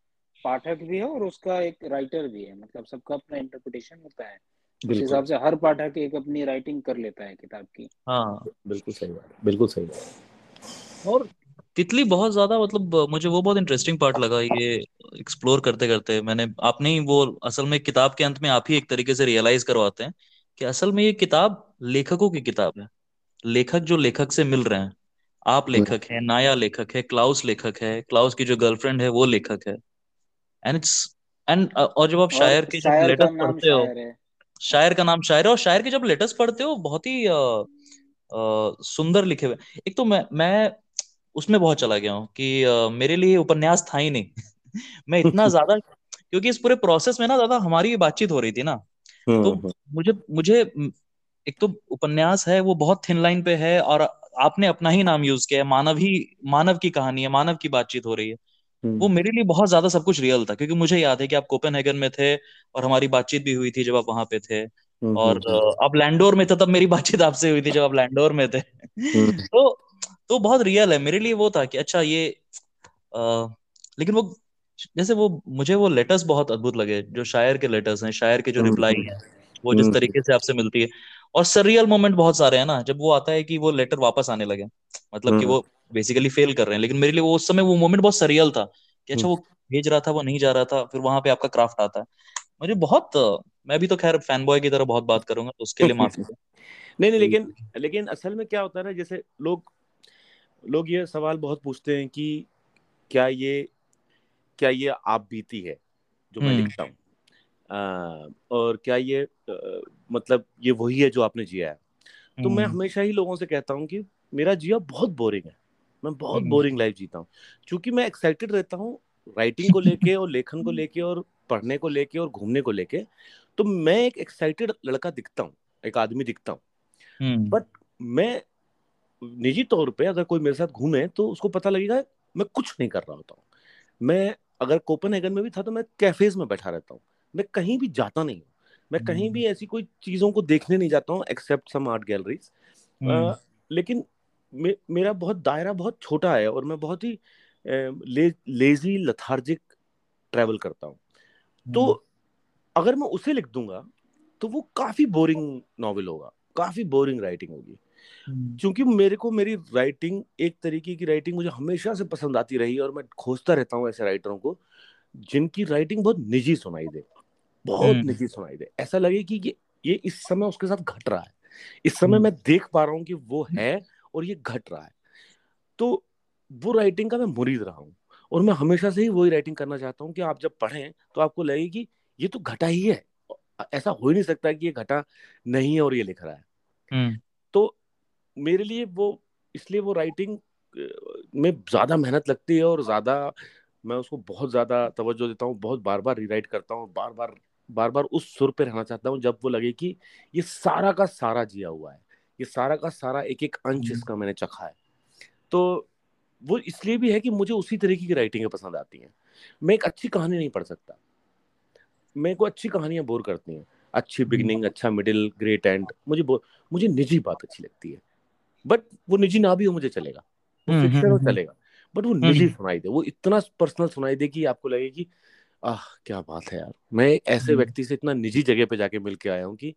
पाठक भी है और उसका एक राइटर भी है। मतलब सबका अपना इंटरप्रिटेशन होता है। उस हिसाब से हर पाठक एक अपनी राइटिंग कर लेता है किताब की। हाँ बिल्कुल सही बात बिल्कुल सही बात और तितली बहुत ज़्यादा मतलब मुझे वो बहुत इंटरेस्टिंग पार्ट लगा ये एक्सप्लोर करते करते। मैंने आपने ही वो असल में किताब के अंत में आप ही एक तरीके से रियलाइज़ करवाते हैं कि असल में ये किताब लेखकों की किताब है। लेखक जो लेखक से मिल रहे हैं। आप हम्म। लेखक हैं नाया लेखक है क्लाउस लेखक है क्लाउस की जो गर्लफ्रेंड है वो लेखक है। एंड इट्स एंड और जब आप शायर के जब लेटेस्ट पढ़ते हो शायर का नाम शायर है और शायर के जब लेटेस्ट पढ़ते हो बहुत ही सुंदर लिखे हुए। एक तो मैं मैं उसमें बहुत चला गया हूँ कि uh, मेरे लिए उपन्यास था ही नहीं। मैं इतना ज़्यादा क्योंकि इस पूरे प्रोसेस में ना ज़्यादा हमारी बातचीत हो रही थी ना। तो हम्म, हम्म। मुझे मुझे एक तो उपन्यास है वो बहुत थिन लाइन पे है और आपने अपना ही नाम यूज़ किया है मानव ही मानव की कहानी है मानव की बातचीत हो रही है। हम्म। वो मेरे लिए बहुत ज़्यादा सब कुछ रियल था क्योंकि मुझे याद है कि आप कोपेनहेगन में थे और हमारी बातचीत भी हुई थी जब आप वहाँ पे थे। हम्म, और आप लैंडोर में थे तब मेरी बातचीत आपसे हुई थी जब आप लैंडोर में थे। तो तो बहुत रियल है। मेरे लिए वो था कि अच्छा ये आ, लेकिन वो जैसे वो मुझे वो लेटर्स बहुत अद्भुत लगे जो शायर के लेटर्स हैं शायर के जो रिप्लाई हैं वो जिस तरीके से आपसे मिलती है। और सरियल मोमेंट बहुत सारे हैं ना जब वो आता है कि वो लेटर वापस आने लगे मतलब कि वो बेसिकली फेल कर रहे हैं। लेकिन मेरे लिए वो उस समय वो मोमेंट बहुत सरियल था कि अच्छा वो भेज रहा था वो नहीं जा रहा था फिर वहाँ पे आपका क्राफ्ट आता है। मुझे बहुत मैं भी तो खैर फ़ैन बॉय की तरह बहुत बात करूँगा तो उसके लिए माफ़ी नहीं नहीं लेकिन लेकिन असल में क्या होता है ना जैसे लोग लोग ये सवाल बहुत पूछते हैं कि क्या ये क्या ये आप बीती है जो मैं हम्म। लिखता हूँ। और क्या ये आ, मतलब ये वही है जो आपने जिया है। तो मैं हम्म। हमेशा ही लोगों से कहता हूँ कि मेरा जिया बहुत बोरिंग है। मैं बहुत बोरिंग लाइफ जीता हूँ। क्योंकि मैं एक्साइटेड रहता हूँ राइटिंग को लेके और लेखन को लेके और पढ़ने को लेके और घूमने को लेके। तो मैं एक एक्साइटेड लड़का दिखता हूँ एक आदमी दिखता हूँ। बट मैं निजी तौर पे अगर कोई मेरे साथ घूमे तो उसको पता लगेगा मैं कुछ नहीं कर रहा होता हूँ। मैं अगर कोपन में भी था तो मैं कैफेज में बैठा रहता हूँ। मैं कहीं भी जाता नहीं हूँ। मैं कहीं भी ऐसी कोई चीज़ों को देखने नहीं जाता हूँ एक्सेप्ट सम आर्ट गैलरीज लेकिन मे, मेरा बहुत दायरा बहुत छोटा है और मैं बहुत ही ले, लेजी लथार्जिक ट्रेवल करता हूँ। तो हम्म। अगर मैं उसे लिख दूँगा तो वो काफ़ी बोरिंग नॉवल होगा काफ़ी बोरिंग राइटिंग होगी। हम्म। क्योंकि मेरे को मेरी राइटिंग एक तरीके की राइटिंग मुझे हमेशा से पसंद आती रही और मैं खोजता रहता हूँ ऐसे राइटरों को जिनकी राइटिंग बहुत निजी सुनाई दे बहुत हम्म। निजी सुनाई दे। ऐसा लगे कि ये ये इस समय उसके साथ घट रहा है। इस समय मैं देख पा रहा हूँ कि वो है और ये घट रहा है। तो वो राइटिंग का मैं मुरीद रहा हूँ और मैं हमेशा से ही वही राइटिंग करना चाहता हूँ कि आप जब पढ़ें तो आपको लगे कि ये तो घटा ही है। ऐसा हो ही नहीं सकता कि ये घटा नहीं है और ये लिख रहा है। हम्म। मेरे लिए वो इसलिए वो राइटिंग में ज़्यादा मेहनत लगती है और ज़्यादा मैं उसको बहुत ज़्यादा तवज्जो देता हूँ बहुत बार बार रिराइट करता हूँ बार बार बार बार उस सुर पे रहना चाहता हूँ जब वो लगे कि ये सारा का सारा जिया हुआ है ये सारा का सारा एक एक अंश हम्म। इसका मैंने चखा है। तो वो इसलिए भी है कि मुझे उसी तरीके की राइटिंग पसंद आती हैं। मैं एक अच्छी कहानी नहीं पढ़ सकता। मेरे को अच्छी कहानियाँ बोर करती हैं। अच्छी बिगनिंग हम्म। अच्छा मिडिल ग्रेट एंड मुझे मुझे निजी बात अच्छी लगती है। बट वो निजी ना भी हो मुझे चलेगा। वो फिक्शन हम्म, हो चलेगा। बट वो निजी सुनाई दे। वो इतना पर्सनल सुनाई दे कि आपको लगे कि आह क्या बात है यार। मैं ऐसे व्यक्ति से इतना निजी जगह पे जाके मिल के आया हूँ कि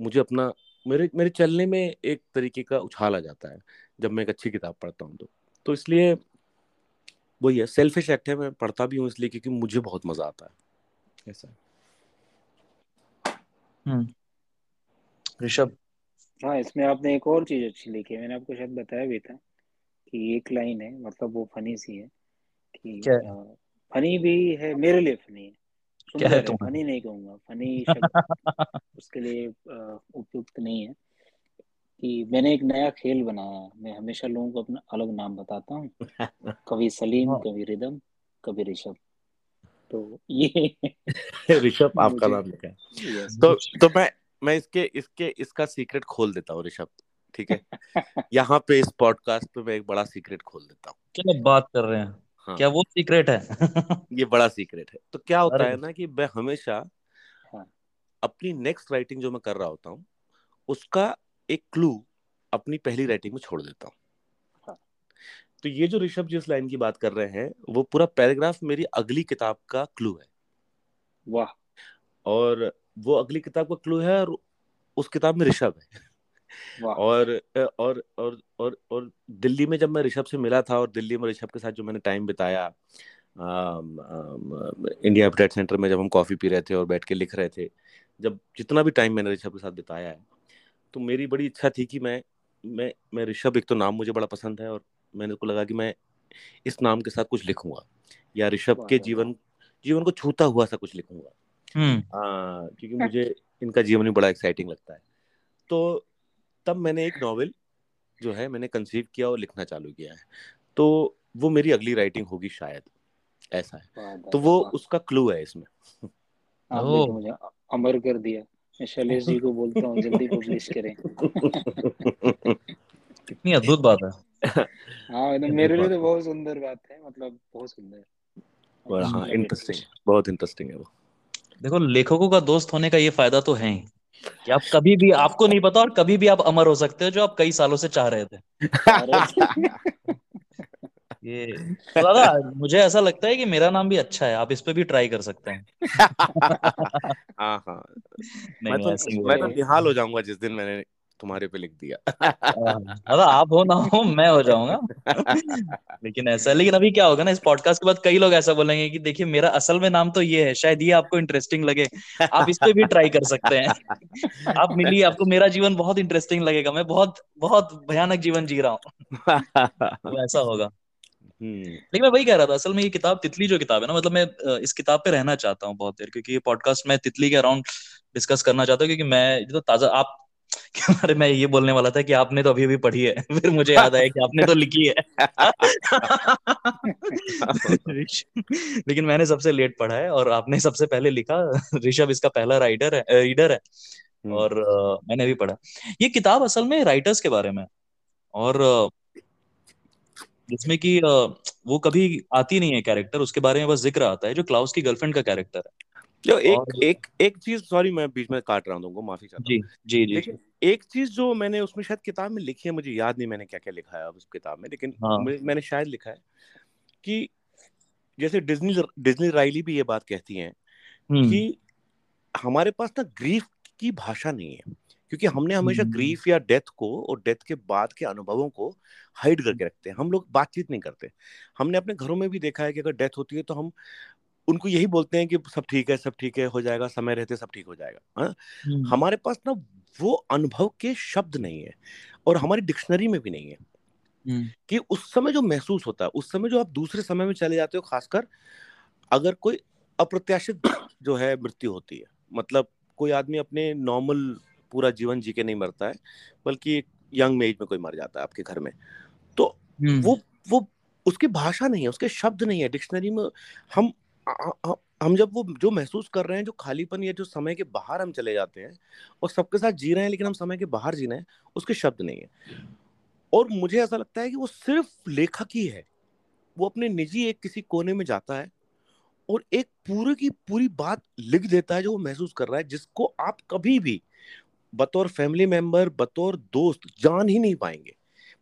मुझे अपना मेरे मेरे चलने में एक तरीके का उछाल आ जाता है जब मैं एक अच्छी किताब पढ़ता हूँ तो। तो इसलिए वही है सेल्फिश एक्ट है मैं पढ़ता भी हूँ इसलिए क्योंकि मुझे बहुत मज़ा आता है। ऐसा हम्म। ऋषभ? हाँ इसमें आपने एक और चीज़ अच्छी लिखी है मैंने आपको शायद बताया भी था कि एक लाइन है मतलब वो फनी सी है कि फनी भी है मेरे लिए फनी है। क्या है फनी नहीं कहूँगा फनी शब्द उसके लिए उपयुक्त नहीं है कि मैंने एक नया खेल बनाया मैं हमेशा लोगों को अपना अलग नाम बताता हूँ कभी सलीम हाँ। कभी रिदम कभी ऋषभ। तो ये ऋषभ आपका नाम लिखा है। तो तो मैं मैं इसके इसके इसका सीक्रेट खोल देता हूँ ऋषभ ठीक है? यहाँ पे इस पॉडकास्ट पे मैं एक बड़ा सीक्रेट खोल देता हूँ। क्या बात कर रहे हैं? हाँ। क्या वो सीक्रेट है? ये बड़ा सीक्रेट है। तो क्या होता है ना कि मैं हमेशा हाँ। अपनी नेक्स्ट राइटिंग जो मैं कर रहा होता हूँ उसका एक क्लू अपनी पहली राइटिंग में छोड़ देता हूँ। हाँ। तो ये जो ऋषभ जिस लाइन की बात कर रहे हैं वो पूरा पैराग्राफ मेरी अगली किताब का क्लू है। वाह। और वो अगली किताब का क्लू है और उस किताब में ऋषभ है। और और और और और दिल्ली में जब मैं ऋषभ से मिला था और दिल्ली में ऋषभ के साथ जो मैंने टाइम बिताया इंडिया अपडेट सेंटर में जब हम कॉफ़ी पी रहे थे और बैठ के लिख रहे थे जब जितना भी टाइम मैंने ऋषभ के साथ बिताया है तो मेरी बड़ी इच्छा थी कि मैं मैं मैं ऋषभ एक तो नाम मुझे बड़ा पसंद है और मैंने को लगा कि मैं इस नाम के साथ कुछ लिखूँगा या ऋषभ के जीवन जीवन को छूता हुआ सा कुछ लिखूँगा। हम्म। क्योंकि मुझे इनका जीवन भी बड़ा एक्साइटिंग लगता है। तो तब मैंने एक नॉवेल जो है मैंने कंसीव किया और लिखना चालू किया है। तो वो मेरी अगली राइटिंग होगी शायद ऐसा है। तो वो उसका क्लू है इसमें। आपने तो मुझे अमर कर दिया। मैं शैलेश जी को बोलता हूँ जल्दी पब्लिश करें। कितनी अद्भुत बात है। हाँ तो मेरे लिए तो बहुत सुंदर बात है मतलब बहुत सुंदर। हाँ इंटरेस्टिंग बहुत इंटरेस्टिंग है वो। देखो लेखकों का दोस्त होने का ये फ़ायदा तो है ही। कि आप कभी भी आपको नहीं पता और कभी भी आप अमर हो सकते हो जो आप कई सालों से चाह रहे थे। ये तो दादा मुझे ऐसा लगता है कि मेरा नाम भी अच्छा है आप इस पे भी ट्राई कर सकते हैं। हाँ हाँ। मैं तो मैं तो निहाल हो जाऊँगा जिस दिन मैंने तुम्हारे पे लिख दिया। दादा आप हो ना हो मैं हो जाऊँगा। लेकिन ऐसा लेकिन अभी क्या होगा ना इस पॉडकास्ट के बाद कई लोग ऐसा बोलेंगे कि देखिए मेरा असल में नाम तो ये है शायद ये आपको इंटरेस्टिंग लगे। आप इस पे भी ट्राई कर सकते हैं। आप मिलिए आपको मेरा जीवन बहुत इंटरेस्टिंग लगेगा। मैं बहुत बहुत भयानक जीवन जी रहा हूँ। तो ऐसा होगा। हम्म। लेकिन मैं वही कह रहा था असल में ये किताब तितली जो किताब है ना मतलब मैं इस किताब पे रहना चाहता हूँ बहुत देर क्योंकि ये पॉडकास्ट मैं तितली के अराउंड डिस्कस करना चाहता हूँ क्योंकि मैं जो ताज़ा आप अरे मैं ये बोलने वाला था कि आपने तो अभी अभी पढ़ी है फिर मुझे याद आया कि आपने तो लिखी है। लेकिन मैंने सबसे लेट पढ़ा है और आपने सबसे पहले लिखा ऋषभ इसका पहला राइटर है रीडर है। हम्म। और uh, मैंने भी पढ़ा। ये किताब असल में राइटर्स के बारे में और जिसमें कि वो कभी आती नहीं है कैरेक्टर उसके बारे में बस ज़िक्र आता है जो क्लाउस की गर्लफ्रेंड का कैरेक्टर है। जो एक और... एक एक चीज़ सॉरी मैं बीच में काट रहा हूँ माफ़ी चाहता जी जी जी लेकिन एक चीज़ जो मैंने उसमें शायद किताब में लिखी है मुझे याद नहीं मैंने क्या क्या लिखा है उस किताब में लेकिन हाँ. मैंने शायद लिखा है कि जैसे डिज्नी डिज्नी राइली भी ये बात कहती हैं कि हमारे पास ना ग्रीफ की भाषा नहीं है क्योंकि हमने हमेशा ग्रीफ हम्म। या डेथ को और डेथ के बाद के अनुभवों को हाइड करके रखते हैं हम लोग बातचीत नहीं करते हमने अपने घरों में भी देखा है कि अगर डेथ होती है तो हम उनको यही बोलते हैं कि सब ठीक है सब ठीक है हो जाएगा समय रहते सब ठीक हो जाएगा हाँ? हमारे पास ना वो अनुभव के शब्द नहीं है और हमारी डिक्शनरी में भी नहीं है। कि उस समय जो महसूस होता है उस समय जो आप दूसरे समय में चले जाते हो खासकर अगर कोई अप्रत्याशित जो है मृत्यु होती है मतलब कोई आदमी अपने नॉर्मल पूरा जीवन जी के नहीं मरता है बल्कि एक यंग एज में कोई मर जाता है आपके घर में तो। वो वो उसकी भाषा नहीं है उसके शब्द नहीं है डिक्शनरी में हम हम जब वो जो महसूस कर रहे हैं, जो खालीपन या जो समय के बाहर हम चले जाते हैं, और सबके साथ जी रहे हैं, लेकिन हम समय के बाहर जी रहे हैं, उसके शब्द नहीं है। और मुझे ऐसा लगता है कि वो सिर्फ़ लेखक ही है। वो अपने निजी एक किसी कोने में जाता है और एक पूरे की पूरी बात लिख देता है जो वो महसूस कर रहा है, जिसको आप कभी भी, बतौर फैमिली मेंबर बतौर दोस्त, जान ही नहीं पाएँगे।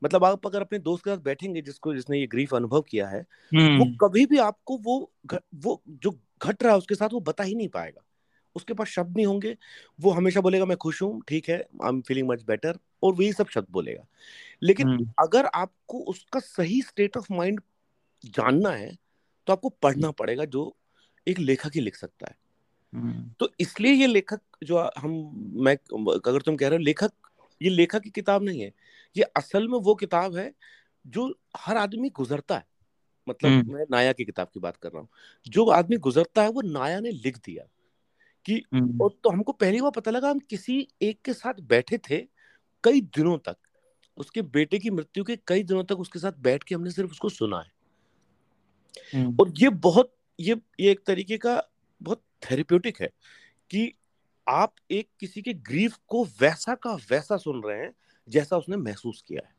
मतलब आप अगर अपने दोस्त के साथ बैठेंगे जिसको जिसने ये ग्रीफ अनुभव किया है वो हम्म। कभी भी आपको वो वो जो घट रहा है उसके साथ वो बता ही नहीं पाएगा उसके पास शब्द नहीं होंगे वो हमेशा बोलेगा मैं खुश हूँ ठीक है I am feeling much better और वही सब शब्द बोलेगा लेकिन हम्म। अगर आपको उसका सही स्टेट ऑफ़ माइंड जानना है तो आपको पढ़ना पड़ेगा जो एक लेखक ही लिख सकता है हम्म। तो इसलिए ये लेखक जो हम मैं अगर तुम कह रहे हो लेखक ये लेखक की किताब नहीं है ये असल में वो किताब है जो हर आदमी गुजरता है। मतलब हम्म। मैं नाया की किताब की बात कर रहा हूँ। जो आदमी गुजरता है वो नाया ने लिख दिया कि हम्म। और तो हमको पहली बार पता लगा हम किसी एक के साथ बैठे थे कई दिनों तक। उसके बेटे की मृत्यु के कई दिनों तक उसके साथ बैठ के हमने सिर्फ़ उसको सुना है। और ये बहुत ये ये एक तरीके का बहुत थेरेप्यूटिक है कि आप एक किसी के ग्रीफ को वैसा का वैसा सुन रहे हैं जैसा उसने महसूस किया है।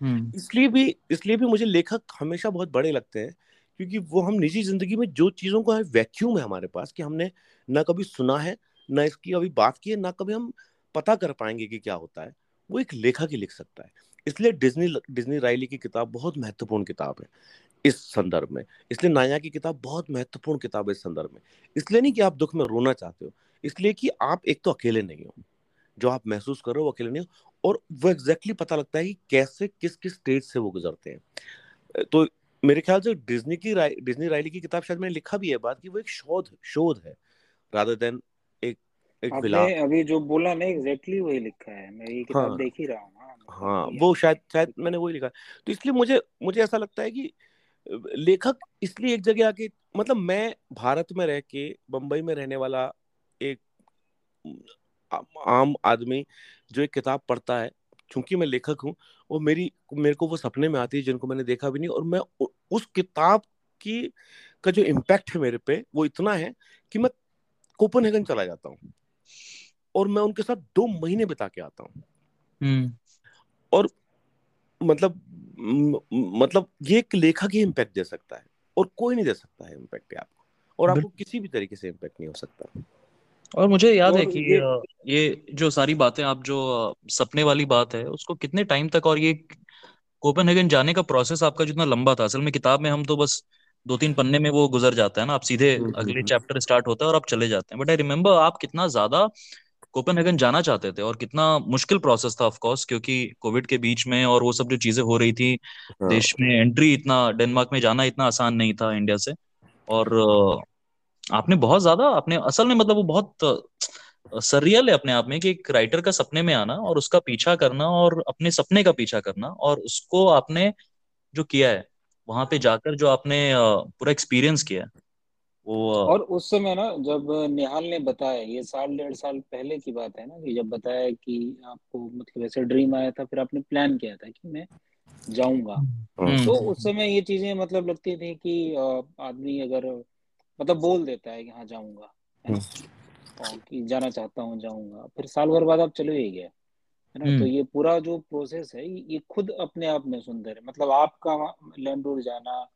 हम्म। इसलिए भी इसलिए भी मुझे लेखक हमेशा बहुत बड़े लगते हैं क्योंकि वो हम निजी ज़िंदगी में जो चीज़ों का वैक्यूम है हमारे पास कि हमने ना कभी सुना है ना इसकी अभी बात की है ना कभी हम पता कर पाएँगे कि क्या होता है। वो एक लेखक ही लिख सकता है। इसलिए डिज्नी डिज्नी राइली की किताब बहुत महत्वपूर्ण किताब है इस संदर्भ में। इसलिए नाया की किताब बहुत महत्वपूर्ण किताब है इस संदर्भ में। इसलिए नहीं कि आप दुख में रोना चाहते हो इसलिए कि आप एक तो अकेले नहीं हो। जो आप महसूस कर रहे हो वो अकेले नहीं हो। और वो एग्जैक्टली exactly पता लगता है कि कैसे किस किस स्टेज से वो गुजरते हैं। तो मेरे ख्याल से डिज्नी की राय डिज्नी रायली की किताब शायद मैंने लिखा भी है बात कि वो एक शोध शोध है रादर देन एक एक आपने अभी जो बोला ना एग्जैक्टली वही लिखा है। मैं ये किताब हाँ, देख ही रहा हूँ हाँ, हाँ वो शायद शायद मैंने वही लिखा। तो इसलिए मुझे मुझे ऐसा लगता है कि लेखक इसलिए एक जगह आके मतलब मैं भारत में रह के बम्बई में रहने वाला एक आम आदमी जो एक किताब पढ़ता है क्योंकि मैं लेखक हूँ और मेरी मेरे को वो सपने में आती है जिनको मैंने देखा भी नहीं और मैं उस किताब की का जो इम्पैक्ट है मेरे पे वो इतना है कि मैं कोपनहेगन चला जाता हूँ और मैं उनके साथ दो महीने बिता के आता हूँ हम्म। और मतलब मतलब ये एक लेखक ही इम्पैक्ट दे सकता है और कोई नहीं दे सकता है इम्पैक्ट आपको और आपको किसी भी तरीके से इम्पैक्ट नहीं हो सकता और मुझे याद है कि ये ये जो सारी बातें आप जो सपने वाली बात है उसको कितने टाइम तक और ये कोपेनहेगन जाने का प्रोसेस आपका जितना लंबा था असल में किताब में हम तो बस दो तीन पन्ने में वो गुजर जाता है ना आप सीधे हम्म, हम्म, अगले चैप्टर हम्म। स्टार्ट होता है और आप चले जाते हैं बट आई रिमेम्बर आप कितना ज़्यादा कोपेनहेगन जाना चाहते थे और कितना मुश्किल प्रोसेस था ऑफकोर्स क्योंकि कोविड के बीच में और वो सब जो चीज़ें हो रही थी हाँ। देश में एंट्री इतना डेनमार्क में जाना इतना आसान नहीं था इंडिया से और आपने बहुत ज़्यादा आपने असल में मतलब वो बहुत सरियल है अपने आप में कि एक राइटर का सपने में आना और उसका पीछा करना और अपने सपने का पीछा करना और उसको आपने जो किया है वहाँ पे जाकर जो आपने पूरा एक्सपीरियंस किया वो और उस समय ना जब निहाल ने बताया ये साल डेढ़ साल पहले की बात है ना कि जब बताया कि आपको मतलब ऐसे ड्रीम आया था फिर आपने प्लान किया था कि मैं जाऊँगा हम्म। तो उस समय ये चीज़ें मतलब लगती थी कि आदमी अगर मतलब बोल देता है कि हाँ जाऊँगा। हम्म। कि जाना चाहता हूँ जाऊँगा। फिर साल भर बाद आप चले ही गए है ना? तो हम्म। ये पूरा जो प्रोसेस है ये खुद अपने आप में सुंदर है। मतलब आपका लैंड जाना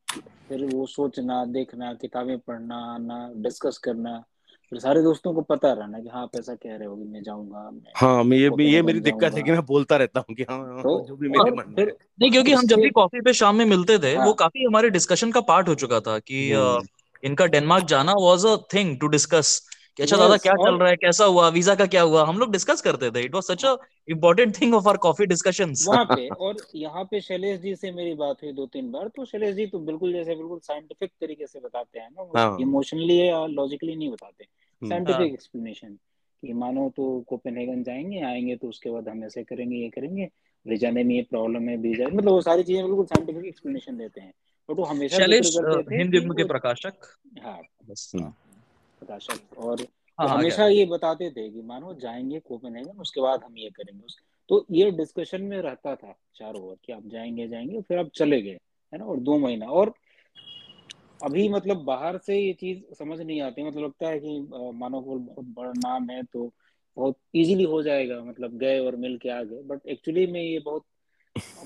फिर वो सोचना देखना किताबें पढ़ना आना डिस्कस करना फिर सारे दोस्तों को पता रहना कि हाँ आप ऐसा कह रहे हो मैं जाऊँगा हाँ मैं ये भी ये मेरी दिक्कत है कि मैं बोलता रहता हूँ कि हाँ, हाँ तो, जो भी मेरे मन नहीं क्योंकि हम जब भी कॉफ़ी पे शाम में मिलते थे हाँ, वो काफ़ी हमारे डिस्कशन का पार्ट हो चुका था कि हम्म। इनका डेनमार्क जाना was a thing to discuss कि अच्छा दादा क्या चल रहा है? कैसा हुआ? वीज़ा का क्या हुआ? हम लोग डिस्कस करते थे. It was such a important thing of our coffee discussions वहाँ पे और यहाँ पे शैलेश जी से मेरी बात हुई दो तीन बार तो शैलेश जी तो बिल्कुल जैसे बिल्कुल साइंटिफिक तरीके से बताते हैं ना इमोशनली या लॉजिकली नहीं बताते। साइंटिफिक एक्सप्लेनेशन हाँ। कि मानो तो कोपेनहेगन जाएँगे आएँगे तो उसके बाद हम ऐसे करेंगे ये करेंगे ले में ये प्रॉब्लम है वीज़ा मतलब वो सारी चीज़ें बिल्कुल साइंटिफिक एक्सप्लेनेशन देते हैं। बट वो हमेशा शैलेश हिंद के प्रकाशक। हाँ हाँ। प्रकाशक। और हाँ, हाँ हमेशा ये बताते थे कि मानो जाएँगे कोपेनहेगन उसके बाद हम ये करेंगे। तो ये डिस्कशन में रहता था चारों ओर कि आप जाएँगे जाएँगे फिर आप चले गए है ना और दो महीना। और अभी मतलब बाहर से ये चीज़ समझ नहीं आती मतलब लगता है कि मानो को बहुत बड़ा नाम है तो बहुत इजीली हो जाएगा मतलब गए और मिल के आ गए। बट एक्चुअली में ये बहुत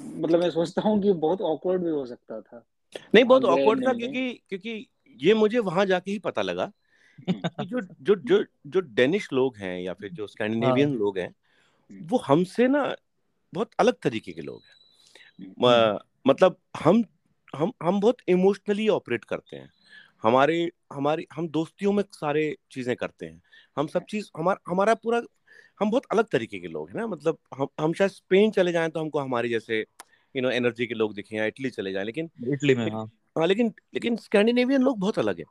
मतलब मैं सोचता हूँ कि बहुत ऑकवर्ड भी हो सकता था। नहीं बहुत ऑकवर्ड था क्योंकि क्योंकि ये मुझे वहाँ जाके ही पता लगा जो जो जो जो डेनिश लोग हैं या फिर जो स्कैंडिनेवियन हाँ। लोग हैं वो हमसे ना बहुत अलग तरीके के लोग हैं। मतलब हम हम हम बहुत इमोशनली ऑपरेट करते हैं। हमारे हमारी हम दोस्तियों में सारे चीज़ें करते हैं। हम सब चीज़ हमारा हमारा पूरा हम बहुत अलग तरीके के लोग हैं ना। मतलब हम हम शायद स्पेन चले जाएँ तो हमको हमारे जैसे यू नो एनर्जी के लोग दिखे या इटली चले जाएँ लेकिन इटली में हाँ। हाँ लेकिन लेकिन स्कैंडिनेवियन लोग बहुत अलग है।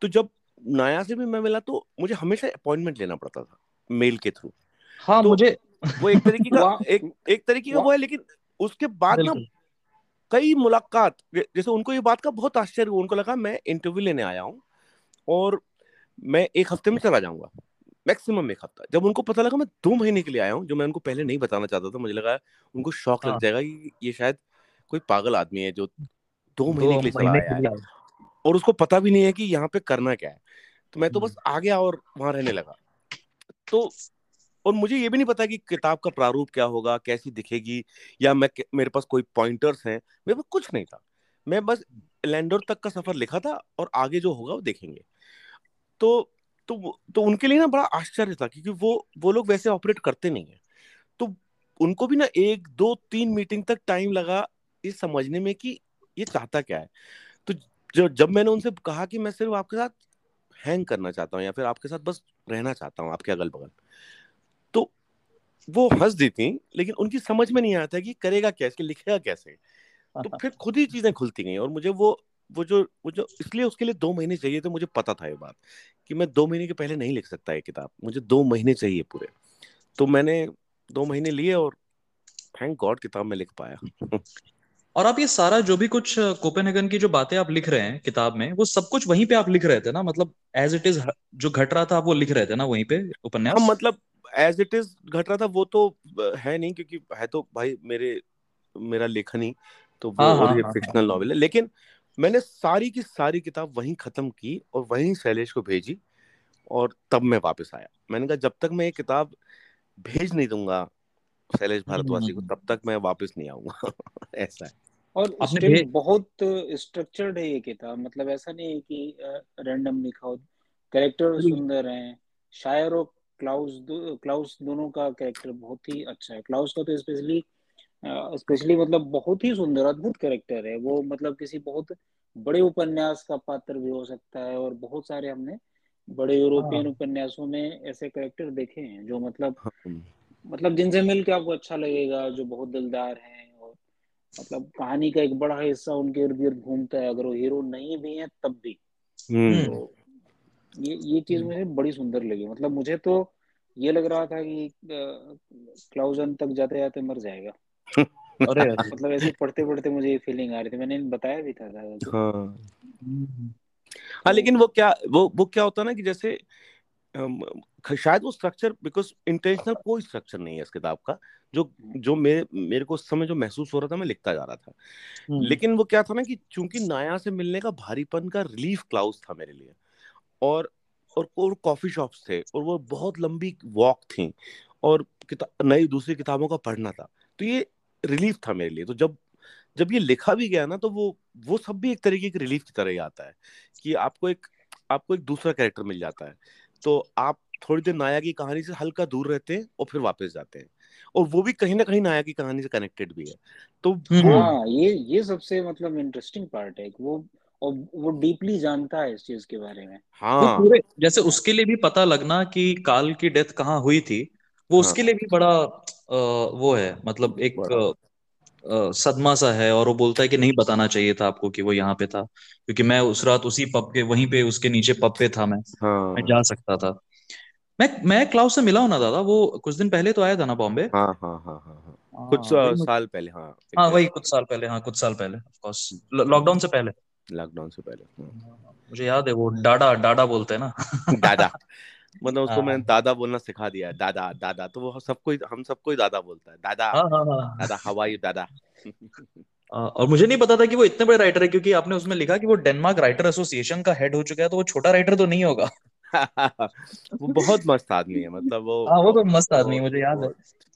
तो जब नया से भी मैं मिला तो मुझे हमेशा अपॉइंटमेंट लेना पड़ता था मेल के थ्रू। हाँ तो मुझे वो एक तरीके का एक एक तरीके का वो है लेकिन उसके बाद ना कई मुलाकात जैसे उनको ये बात का बहुत आश्चर्य हुआ उनको लगा मैं इंटरव्यू लेने आया हूँ और मैं एक हफ़्ते में चला जाऊँगा। मैक्सिमम एक हफ़्ता जब उनको पता लगा मैं दो महीने के लिए आया हूँ जो मैं उनको पहले नहीं बताना चाहता था मुझे लगा उनको शौक लग हाँ। जाएगा कि ये शायद कोई पागल आदमी है जो दो महीने के लिए चला आया है। और उसको पता भी नहीं है कि यहाँ पे करना क्या है। तो मैं तो बस हम्म। आ गया और वहाँ रहने लगा। तो और मुझे ये भी नहीं पता कि किताब का प्रारूप क्या होगा कैसी दिखेगी या मैं मेरे पास कोई पॉइंटर्स हैं मेरे पास कुछ नहीं था। मैं बस लैंडोर तक का सफ़र लिखा था और आगे जो होगा वो देखेंगे। तो तो तो उनके लिए ना बड़ा आश्चर्य था क्योंकि वो वो लोग वैसे ऑपरेट करते नहीं है। तो उनको भी ना एक दो तीन मीटिंग तक टाइम लगा ये समझने में कि ये चाहता क्या है। तो जो जब मैंने उनसे कहा कि मैं सिर्फ़ आपके साथ हैंग करना चाहता हूँ या फिर आपके साथ बस रहना चाहता हूँ आपके अगल बगल तो वो हंस देती लेकिन उनकी समझ में नहीं आता कि करेगा कैसे लिखेगा कैसे। तो फिर खुद ही चीज़ें खुलती गई और मुझे वो वो जो वो जो इसलिए उसके लिए दो महीने चाहिए थे मुझे पता था ये बात। कि मैं दो महीने के पहले नहीं लिख सकता ये किताब। मुझे दो महीने चाहिए पूरे। तो मैंने दो महीने लिए और थैंक गॉड किताब में लिख पाया। और आप ये सारा जो भी कुछ कोपेनहेगन की जो बातें आप लिख रहे हैं किताब में वो सब कुछ वहीं पे आप लिख रहे थे ना? मतलब एज इट इज़ जो घट रहा था आप वो लिख रहे थे ना वहीं पे उपन्यास? हाँ मतलब एज इट इज़ घट रहा था वो तो है नहीं क्योंकि है तो भाई मेरे मेरा लेखन ही तो वो हाँ, और ये फिक्शनल हाँ, नॉवेल हाँ। है। लेकिन मैंने सारी की सारी किताब वहीं खत्म की और वहीं शैलेश को भेजी और तब मैं वापस आया। मैंने कहा जब तक मैं ये किताब भेज नहीं दूँगा शैलेश भारद्वाजी को तब तक मैं वापस नहीं आऊँगा। ऐसा है। और बहुत स्ट्रक्चर्ड है ये किताब मतलब ऐसा नहीं है कि रैंडम लिखा हो। कैरेक्टर सुंदर हैं शायर और क्लाउस दो, क्लाउस दोनों का कैरेक्टर बहुत ही अच्छा है। क्लाउस का तो स्पेशली स्पेशली मतलब बहुत ही सुंदर अद्भुत कैरेक्टर है वो मतलब किसी बहुत बड़े उपन्यास का पात्र भी हो सकता है और बहुत सारे हमने बड़े यूरोपियन हाँ। उपन्यासों में ऐसे कैरेक्टर देखे हैं जो मतलब हाँ। मतलब जिनसे मिल के आपको अच्छा लगेगा जो बहुत दिलदार हैं और मतलब कहानी का एक बड़ा हिस्सा उनके इर्द गिर्द घूमता है अगर वो हीरो नहीं भी है तब भी हम्म। तो ये ये चीज़ हम्म। मुझे बड़ी सुंदर लगी मतलब मुझे तो ये लग रहा था कि क्लाउजन तक जाते जाते मर जाएगा अरे मतलब ऐसे पढ़ते पढ़ते मुझे ये फीलिंग आ रही थी मैंने बताया भी था हाँ। हाँ लेकिन वो क्या वो वो क्या होता है ना कि जैसे शायद वो स्ट्रक्चर बिकॉज़ इंटेंशनल कोई स्ट्रक्चर नहीं है इस किताब का जो जो मेरे मेरे को उस समय जो महसूस हो रहा था मैं लिखता जा रहा था। लेकिन वो क्या था ना कि चूँकि नाया से मिलने का भारीपन का रिलीफ क्लाउस था मेरे लिए और और, और कॉफ़ी शॉप्स थे और वो बहुत लंबी वॉक थी और नई दूसरी किताबों का पढ़ना था तो ये रिलीफ था मेरे लिए। तो जब जब ये लिखा भी गया ना तो वो वो सब भी एक तरीके के रिलीफ की तरह ही आता है कि आपको एक आपको एक दूसरा कैरेक्टर मिल जाता है। तो आप थोड़ी देर नाया की कहानी से हल्का दूर रहते हैं और फिर वापस जाते हैं। और वो भी कहीं ना कहीं नाया की कहानी से कनेक्टेड भी है। तो हम्म। हाँ ये ये सबसे मतलब इंटरेस्टिंग पार्ट है। वो और वो डीपली जानता है इस चीज़ के बारे में। हाँ। पूरे जैसे उसके लिए भी पता लगना कि काल की डेथ कहाँ हुई थी वो हाँ. उसके लिए भी बड़ा आ, वो है मतलब एक सदमा सा है और वो बोलता है कि नहीं बताना चाहिए था आपको कि वो यहाँ पे था क्योंकि मैं उस रात उसी पब के वहीं पे उसके नीचे पब पे था मैं हाँ। मैं जा सकता था। मैं मैं क्लाउस से मिला हूँ ना दादा वो कुछ दिन पहले तो आया था ना बॉम्बे? हाँ हाँ हाँ हाँ, हाँ। कुछ साल पहले हाँ हाँ वही कुछ साल पहले हाँ कुछ साल पहले ऑफकोर्स लॉकडाउन से पहले। लॉकडाउन से पहले हाँ। मुझे याद है वो डाडा डाडा बोलते हैं ना। डाडा। मतलब उसको मैंने दादा बोलना सिखा दिया है दादा दादा। तो वो सबको हम सबको ही दादा बोलता है दादा दादा हवाई दादा? और मुझे नहीं पता था कि वो इतने बड़े राइटर है क्योंकि आपने उसमें लिखा कि वो डेनमार्क राइटर एसोसिएशन का हेड हो चुका है तो वो छोटा राइटर तो नहीं होगा। वो बहुत मस्त आदमी है मतलब वो हाँ वो तो मस्त आदमी है मुझे याद है।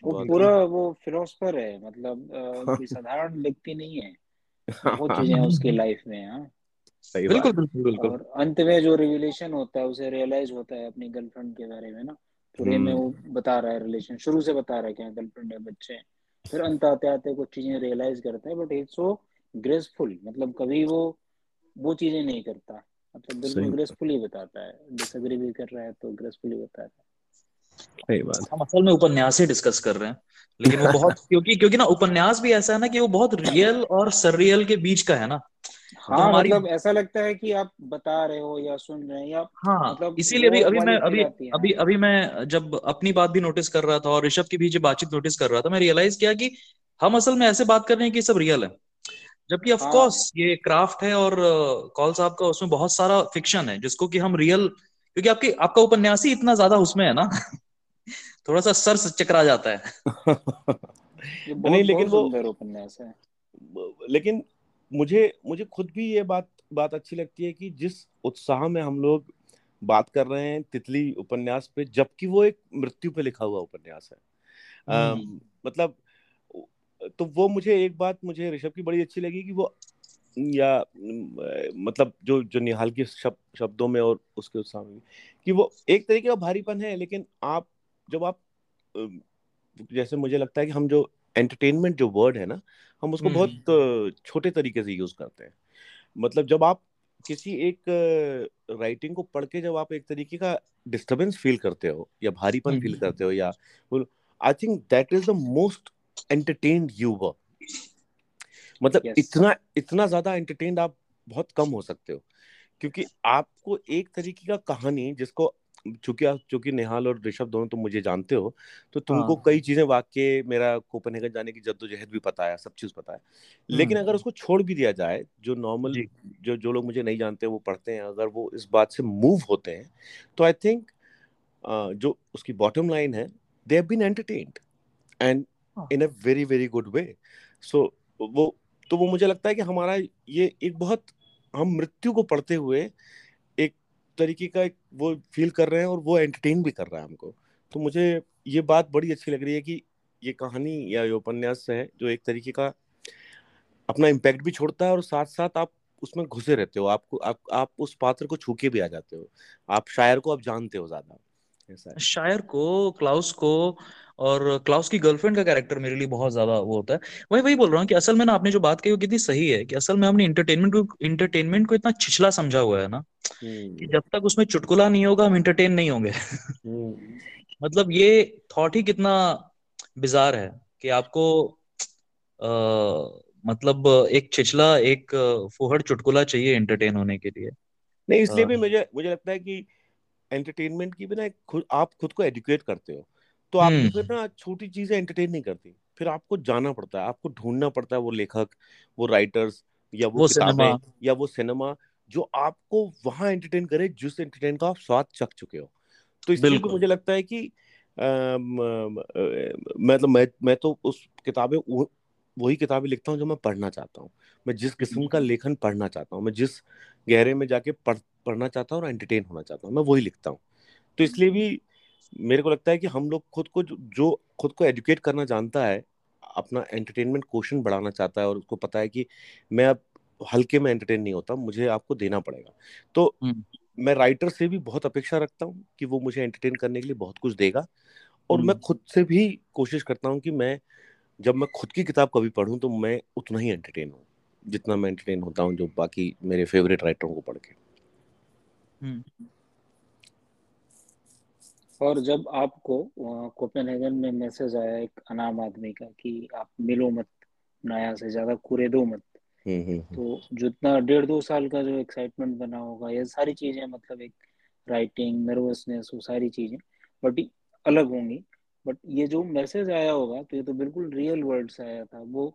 वो पूरा वो फिलोसफर है मतलब कोई साधारण व्यक्ति नहीं है। बहुत चीज़ें उसकी लाइफ में हाँ। बिल्कुल बिल्कुल बिल्कुल। और अंत में जो रिविलेशन होता है उसे रियलाइज़ होता है अपनी गर्लफ्रेंड के बारे में ना। पूरे में हम्म। वो बता रहा है रिलेशन शुरू से बता रहा है कि गर्लफ्रेंड है बच्चे हैं। फिर अंत आते आते कुछ चीज़ें रियलाइज़ करता है बट इट्स सो ग्रेसफुल मतलब कभी वो वो चीज़ें नहीं करता। मतलब बिल्कुल ग्रेसफुली बताता है। डिसएग्री भी कर रहा है तो ग्रेसफुली बताता है। सही बात। हम असल में उपन्यास ही डिस्कस कर रहे हैं लेकिन वो बहुत क्योंकि क्योंकि ना उपन्यास भी ऐसा है ना कि वो बहुत रियल और सररियल के बीच का है ना। हाँ तो मतलब ऐसा लगता है कि आप बता रहे हो या सुन रहे हैं या हाँ मतलब इसीलिए अभी अभी मैं अभी अभी अभी मैं जब अपनी बात भी नोटिस कर रहा था और ऋषभ की भी जो बातचीत नोटिस कर रहा था मैं रियलाइज़ किया कि हम असल में ऐसे बात कर रहे हैं कि सब रियल है। जबकि ऑफ़ कोर्स हाँ। ये क्राफ्ट है और कॉल साहब का उसमें बहुत सारा फिक्शन है जिसको कि हम रियल क्योंकि आपकी आपका उपन्यास ही इतना ज़्यादा उसमें है ना थोड़ा सा सर चकरा जाता है। नहीं लेकिन वो उपन्यास है। लेकिन मुझे मुझे खुद भी ये बात बात अच्छी लगती है कि जिस उत्साह में हम लोग बात कर रहे हैं तितली उपन्यास पे जबकि वो एक मृत्यु पे लिखा हुआ उपन्यास है आ, हम्म। मतलब तो वो मुझे एक बात मुझे ऋषभ की बड़ी अच्छी लगी कि वो या मतलब जो जो निहाल के शब, शब्दों में और उसके उत्साह में कि वो एक तरीके का भारीपन है लेकिन आप जब आप जैसे मुझे लगता है कि हम जो एंटरटेनमेंट जो वर्ड है ना हम उसको बहुत हम्म। छोटे तरीके से यूज़ करते हैं मतलब जब आप किसी एक राइटिंग को पढ़ के जब आप एक तरीके का डिस्टरबेंस फील करते हो या भारीपन फील करते हो या I think that is the most entertained you were मतलब yes. इतना इतना ज़्यादा एंटरटेन्ड आप बहुत कम हो सकते हो क्योंकि आपको एक तरीके का कहानी जिसको चूँकि आप चूँकि निहाल और ऋषभ दोनों तुम मुझे जानते हो तो तुमको हाँ. कई चीज़ें वाक्य मेरा कोपनहेगन जाने की जद्दोजहद भी पता है सब चीज़ पता है। लेकिन अगर उसको छोड़ भी दिया जाए जो नॉर्मल जो। जो लोग मुझे नहीं जानते वो पढ़ते हैं अगर वो इस बात से मूव होते हैं तो आई थिंक जो उसकी बॉटम लाइन है they have been entertained and in a very very good way so वो तो वो मुझे लगता है कि हमारा ये एक बहुत हम मृत्यु को पढ़ते हुए तरीके का एक वो फील कर रहे हैं और वो एंटरटेन भी कर रहा है हमको। तो मुझे ये बात बड़ी अच्छी लग रही है कि ये कहानी या ये उपन्यास है जो एक तरीके का अपना इम्पैक्ट भी छोड़ता है और साथ साथ आप उसमें घुसे रहते हो। आपको, आप आप उस पात्र को छूके भी आ जाते हो। आप शायर को आप जानते हो ज़्यादा। शायर को क्लाउस को और क्लाउस की गर्लफ्रेंड का कैरेक्टर मेरे लिए बहुत ज़्यादा वो होता है वही वही बोल रहा हूँ कि असल में ना आपने जो बात कही वो कितनी सही है कि असल में हमने इंटरटेनमेंट को इंटरटेनमेंट को इतना छिछला समझा हुआ है ना कि हम्म। जब तक उसमें चुटकुला नहीं होगा हम इंटरटेन नहीं होंगे हम्म। मतलब ये थॉट ही कितना बिजार है कि आपको आ, मतलब एक छिछला एक फुहड़ चुटकुला चाहिए एंटरटेन होने के लिए नहीं इसलिए भी मुझे मुझे लगता है कि एंटरटेनमेंट की भी ना खुद आप खुद को एजुकेट करते हो। तो आपको हम्म। फिर ना छोटी चीज़ें एंटरटेन नहीं करती। फिर आपको जाना पड़ता है आपको ढूंढना पड़ता है वो लेखक वो राइटर्स या वो, वो किताबें या वो सिनेमा जो आपको वहाँ एंटरटेन करे जिस एंटरटेन का आप स्वाद चख चुके हो। तो इसलिए मुझे लगता है कि मतलब मैं मैं तो उस किताबें वही किताबें लिखता हूँ जो मैं पढ़ना चाहता हूँ। मैं जिस किस्म का लेखन पढ़ना चाहता हूँ मैं जिस गहरे में जाके पढ़ पढ़ना चाहता हूँ और एंटरटेन होना चाहता हूँ मैं वही लिखता हूँ तो इसलिए भी मेरे को लगता है कि हम लोग खुद को जो खुद को एजुकेट करना जानता है अपना एंटरटेनमेंट क्वेश्चन बढ़ाना चाहता है और उसको पता है कि मैं अब हल्के में एंटरटेन नहीं होता मुझे आपको देना पड़ेगा तो हम्म। मैं राइटर से भी बहुत अपेक्षा रखता हूँ कि वो मुझे एंटरटेन करने के लिए बहुत कुछ देगा और मैं हम्म। खुद से भी कोशिश करता हूँ कि मैं जब मैं खुद की किताब कभी पढ़ूँ तो मैं उतना ही एंटरटेन हूँ जितना मैं एंटरटेन होता हूँ जो बाकी मेरे फेवरेट राइटरों को पढ़ के। हम्म। और जब आपको कोपेनहेगन में मैसेज आया एक अनाम आदमी का कि आप मिलो मत नाया से ज़्यादा कुरे दो मत हम्म, हम्म, तो जितना डेढ़ दो साल का जो एक्साइटमेंट बना होगा ये सारी चीज़ें मतलब एक राइटिंग नर्वसनेस वो सारी चीज़ें बट अलग होंगी। बट ये जो मैसेज आया होगा तो ये तो बिल्कुल रियल वर्ल्ड से आया था वो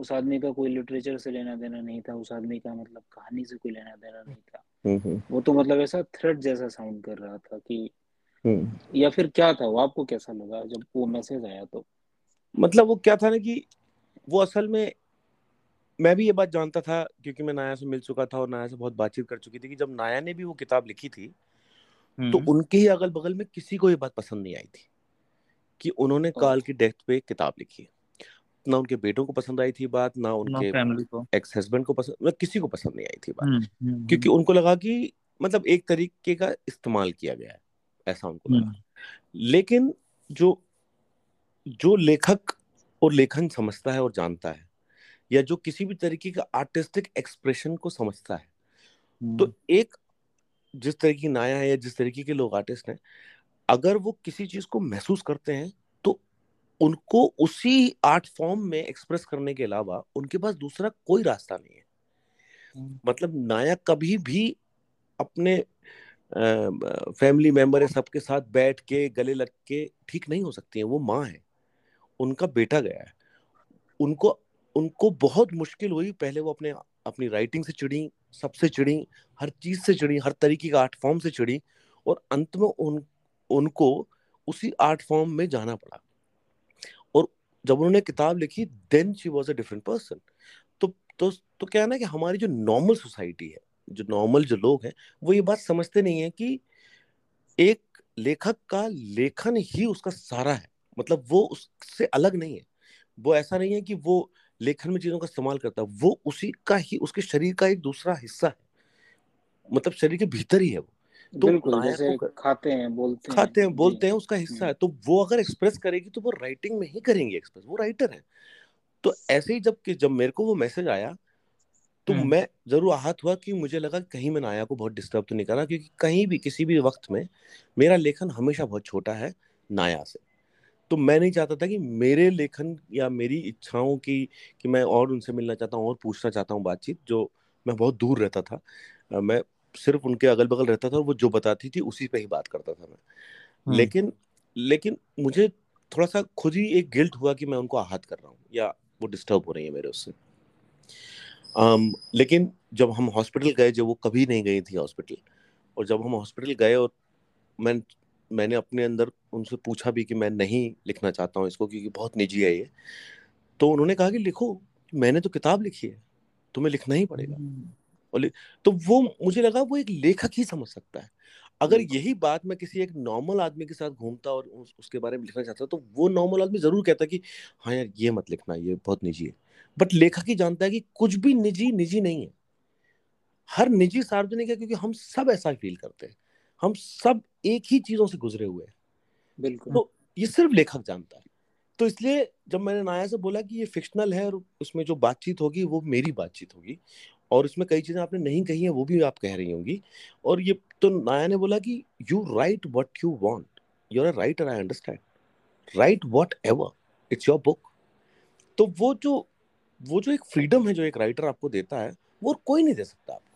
उस आदमी का कोई लिटरेचर से लेना देना नहीं था उस आदमी का मतलब कहानी से कोई लेना देना नहीं था। हम्म, हम्म। वो तो मतलब ऐसा थ्रेड जैसा साउंड कर रहा था कि हम्म। या फिर क्या था वो आपको कैसा लगा जब वो मैसेज आया तो? मतलब वो क्या था ना कि वो असल में मैं भी ये बात जानता था क्योंकि मैं नाया से मिल चुका था और नाया से बहुत बातचीत कर चुकी थी कि जब नाया ने भी वो किताब लिखी थी तो उनके ही अगल बगल में किसी को ये बात पसंद नहीं आई थी कि उन्होंने काल की डेथ पे किताब लिखी ना उनके बेटों को पसंद आई थी बात ना उनके एक्स हस्बैंड को पसंद मतलब किसी को पसंद नहीं आई थी बात। हम्म, हम्म, क्योंकि हम्म। उनको लगा कि मतलब एक तरीके का इस्तेमाल किया गया है ऐसा उनको लगा। लेकिन जो जो लेखक और लेखन समझता है और जानता है या जो किसी भी तरीके का आर्टिस्टिक एक्सप्रेशन को समझता है तो एक जिस तरह की नाया है या जिस तरीके के लोग आर्टिस्ट हैं अगर वो किसी चीज़ को महसूस करते हैं उनको उसी आर्ट फॉर्म में एक्सप्रेस करने के अलावा उनके पास दूसरा कोई रास्ता नहीं है। हम्म। मतलब नायक कभी भी अपने फैमिली मेंबर है सबके साथ बैठ के गले लग के ठीक नहीं हो सकती है वो माँ है। उनका बेटा गया है। उनको उनको बहुत मुश्किल हुई पहले वो अपने अपनी राइटिंग से चिड़ी सबसे चिड़ी हर चीज़ से चिड़ी हर तरीके का आर्ट फॉर्म से चिड़ी और अंत में उन उनको उसी आर्ट फॉर्म में जाना पड़ा। जब उन्होंने किताब लिखी then she was a different person तो तो तो क्या है ना कि हमारी जो नॉर्मल सोसाइटी है, जो नॉर्मल जो लोग हैं, वो ये बात समझते नहीं है कि एक लेखक का लेखन ही उसका सारा है। मतलब वो उससे अलग नहीं है। वो ऐसा नहीं है कि वो लेखन में चीज़ों का इस्तेमाल करता है वो उसी का ही, उसके शरीर का एक दूसरा हिस्सा है। मतलब शरीर के भीतर ही है वो। तो जैसे खाते हैं बोलते खाते हैं बोलते हैं उसका हिस्सा है हम्म। तो वो अगर एक्सप्रेस करेगी तो वो राइटिंग में ही करेंगे एक्सप्रेस वो राइटर है। तो ऐसे ही जब कि जब मेरे को वो मैसेज आया तो हम्म। मैं ज़रूर आहत हुआ कि मुझे लगा कहीं मैं नाया को बहुत डिस्टर्ब तो नहीं करा क्योंकि कहीं भी किसी भी वक्त में मेरा लेखन हमेशा बहुत छोटा है नाया से। तो मैं नहीं चाहता था कि मेरे लेखन या मेरी इच्छाओं की कि मैं और उनसे मिलना चाहता हूँ और पूछना चाहता हूँ बातचीत जो मैं बहुत दूर रहता था। मैं सिर्फ़ उनके अगल बगल रहता था और वो जो बताती थी उसी पे ही बात करता था मैं हम्म। लेकिन लेकिन मुझे थोड़ा सा खुद ही एक गिल्ट हुआ कि मैं उनको आहत कर रहा हूँ या वो डिस्टर्ब हो रही है मेरे उससे um, लेकिन जब हम हॉस्पिटल गए जब वो कभी नहीं गई थी हॉस्पिटल और जब हम हॉस्पिटल गए और मैं मैंने अपने अंदर उनसे पूछा भी कि मैं नहीं लिखना चाहता हूँ इसको क्योंकि बहुत निजी है ये तो उन्होंने कहा कि लिखो मैंने तो किताब लिखी है तुम्हें लिखना ही पड़ेगा हम्म। और तो वो मुझे लगा वो एक लेखक ही समझ सकता है। अगर यही बात मैं किसी एक नॉर्मल आदमी के साथ घूमता और उस, उसके बारे में लिखना चाहता तो वो नॉर्मल आदमी ज़रूर कहता कि हाँ यार ये मत लिखना ये बहुत निजी है। बट लेखक ही जानता है कि कुछ भी निजी निजी नहीं है। हर निजी सार्वजनिक है क्योंकि हम सब ऐसा फील करते हैं। हम सब एक ही चीज़ों से गुजरे हुए हैं। बिल्कुल। तो ये सिर्फ़ लेखक जानता है। तो इसलिए जब मैंने नाया से बोला कि ये फिक्शनल है और उसमें जो बातचीत होगी वो मेरी बातचीत होगी और इसमें कई चीज़ें आपने नहीं कही हैं वो भी आप कह रही होंगी। और ये तो नाया ने बोला कि you write what you want you're our writer I understand write whatever it's your book तो वो जो वो जो एक फ्रीडम है जो एक राइटर आपको देता है वो कोई नहीं दे सकता आपको।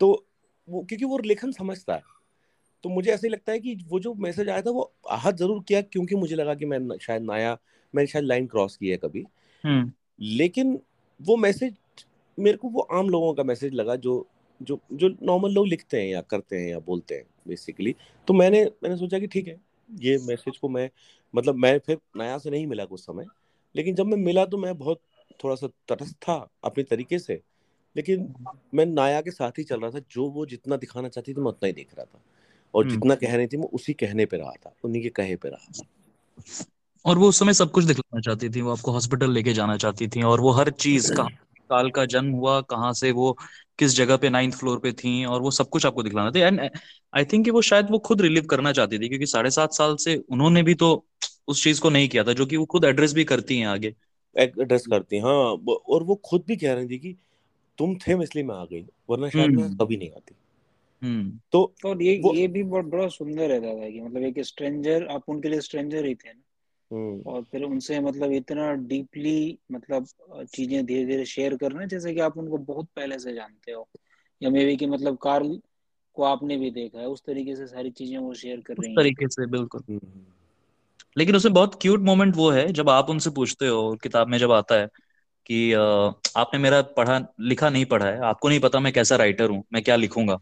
तो वो क्योंकि वो लेखन समझता है। तो मुझे ऐसे ही लगता है कि वो जो मैसेज आया था वो आहत ज़रूर किया क्योंकि मुझे लगा कि मैं शायद नया मैंने शायद लाइन क्रॉस की है कभी। हम्म। लेकिन वो मैसेज मेरे को वो आम लोगों का मैसेज लगा जो जो जो नॉर्मल लोग लिखते हैं या करते हैं या बोलते हैं बेसिकली तो मैंने मैंने सोचा कि ठीक है ये मैसेज को मैं मतलब मैं फिर नया से नहीं मिला कुछ समय लेकिन जब मैं मिला तो मैं बहुत थोड़ा सा तटस्थ था अपने तरीके से लेकिन मैं नाया के साथ ही चल रहा था जो वो जितना दिखाना चाहती थी मैं उतना ही देख रहा था। और हम्म। जितना कह रही थी मैं उसी कहने पे रहा था उन्हीं के कहे पे रहा था। और वो उस समय सब कुछ दिखलाना चाहती थी वो आपको हॉस्पिटल लेके जाना चाहती थी और वो हर चीज़ का काल का जन्म हुआ कहाँ से वो किस जगह पे नाइन्थ फ्लोर पे थी और वो सब कुछ आपको दिखलाना था एंड आई थिंक वो शायद वो खुद रिलीव करना चाहती थी क्योंकि साढ़े सात साल से उन्होंने भी तो उस चीज़ को नहीं किया था जो कि वो खुद एड्रेस भी करती हैं आगे एड्रेस करती हैं हाँ और वो खुद भी कह रही थी कि तुम थे इसलिए मैं आ गई वरना शायद मैं हम्म। कभी नहीं आती हम्म तो और ये ये भी बहुत बड़ा सुंदर है दादा कि मतलब एक स्ट्रेंजर आप उनके लिए स्ट्रेंजर ही थे ना। और फिर उनसे मतलब इतना डीपली मतलब चीज़ें धीरे धीरे शेयर कर करना जैसे कि आप उनको बहुत पहले से जानते हो। या मे बी कि मतलब कार्ल को आपने भी देखा है उस तरीके से सारी चीज़ें वो शेयर कर रही हैं। तरीके से बिल्कुल। हम्म। लेकिन उसमें बहुत क्यूट मोमेंट वो है जब आप उनसे पूछते हो किताब में जब आता है कि आपने मेरा पढ़ा लिखा नहीं पढ़ा है आपको नहीं पता मैं कैसा राइटर हूँ मैं क्या लिखूँगा?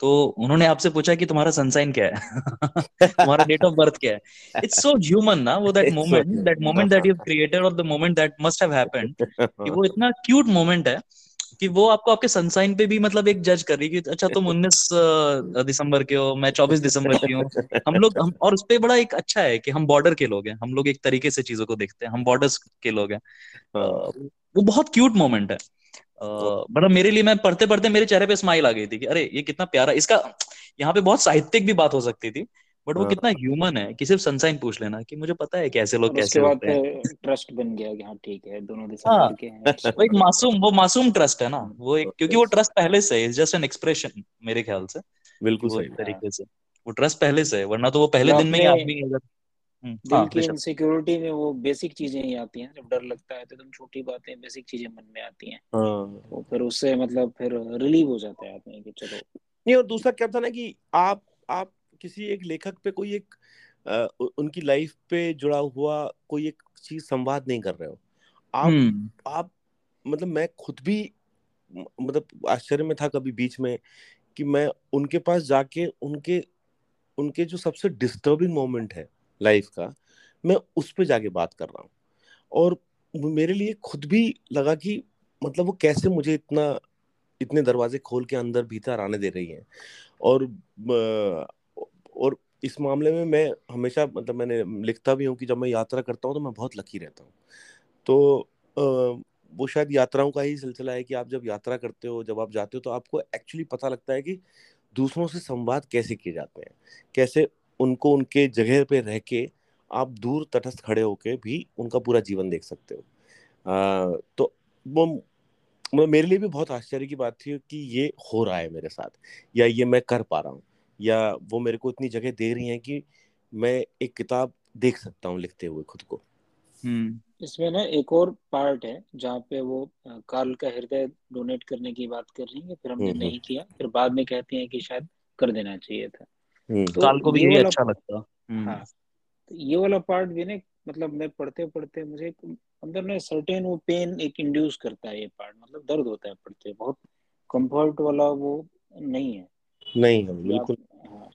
तो उन्होंने आपसे पूछा कि तुम्हारा सनसाइन क्या है? तुम्हारा डेट ऑफ़ बर्थ क्या है? इट्स सो ह्यूमन ना वो that moment that moment that you created और the moment that must have happened कि वो इतना क्यूट मोमेंट है कि वो आपको आपके सनसाइन पे भी मतलब एक जज कर रही कि अच्छा तुम 19 दिसंबर के हो मैं 24 दिसंबर की हूँ। हम लोग हम और उस पर बड़ा एक अच्छा है कि हम बॉर्डर के लोग हैं। हम लोग एक तरीके से चीज़ों को देखते हैं। हम बॉर्डर्स के लोग हैं। हाँ। वो बहुत क्यूट मोमेंट है। बड़ा मेरे लिए मैं पढ़ते पढ़ते मेरे चेहरे पे स्माइल आ गई थी कि अरे ये कितना प्यारा इसका यहाँ पे बहुत साहित्यिक भी बात हो सकती थी बट वो हाँ। कितना ह्यूमन है कि सिर्फ़ सनसाइन पूछ लेना कि मुझे पता है कैसे लोग कैसे होते हैं। ट्रस्ट बन गया कि हाँ ठीक है दोनों दिसंबर हाँ, के हैं वो एक मासूम वो मासूम ट्रस्ट है ना वो एक क्योंकि वो ट्रस्ट पहले से है जस्ट एन एक्सप्रेशन मेरे ख्याल से बिल्कुल सही तरीके से वो ट्रस्ट पहले से है वरना तो वो पहले दिन में ही आदमी अगर दिल हाँ, की इनसिक्योरिटी में वो बेसिक चीज़ें ही आती हैं जब डर लगता है तो एकदम छोटी बातें बेसिक चीज़ें मन में आती हैं हाँ। तो फिर उससे मतलब फिर रिलीव हो जाता है आदमी कि चलो नहीं और दूसरा क्या था ना कि आप आप किसी एक लेखक पे कोई एक आ, उनकी लाइफ पे जुड़ा हुआ कोई एक चीज़ संवाद नहीं कर रहे हो आप हम्म। आप मतलब मैं खुद भी मतलब आश्चर्य में था कभी बीच में कि मैं उनके पास जाके उनके उनके जो सबसे डिस्टर्बिंग मोमेंट है लाइफ का, मैं उस पर जाके बात कर रहा हूँ। और मेरे लिए खुद भी लगा कि मतलब वो कैसे मुझे इतना, इतने दरवाजे खोल के अंदर भीतर आने दे रही हैं। और और इस मामले में मैं हमेशा मतलब मैंने लिखता भी हूँ कि जब मैं यात्रा करता हूँ तो मैं बहुत लकी रहता हूँ। तो वो शायद यात्राओं का ही सिलसिला है कि आप जब यात्रा करते हो, जब आप जाते हो तो आपको एक्चुअली पता लगता है कि दूसरों से संवाद कैसे किए जाते हैं, कैसे उनको उनके जगह पे रह के आप दूर तटस्थ खड़े होके भी उनका पूरा जीवन देख सकते हो आ, तो वो मतलब मेरे लिए भी बहुत आश्चर्य की बात थी कि ये हो रहा है मेरे साथ या ये मैं कर पा रहा हूँ या वो मेरे को इतनी जगह दे रही हैं कि मैं एक किताब देख सकता हूँ लिखते हुए खुद को हम्म। इसमें ना एक और पार्ट है जहाँ पे वो कार्ल का हृदय डोनेट करने की बात कर रही है फिर हमने हम्म, हम्म। नहीं किया फिर बाद में कहती हैं कि शायद कर देना चाहिए था। तो काल को भी ये अच्छा लगता। हम्म। हाँ तो ये वाला पार्ट भी ना मतलब मैं पढ़ते पढ़ते मुझे अंदर में सर्टेन वो पेन एक इंड्यूस करता है ये पार्ट मतलब दर्द होता है पढ़ते बहुत कंफर्ट वाला वो नहीं है। नहीं है बिल्कुल। हाँ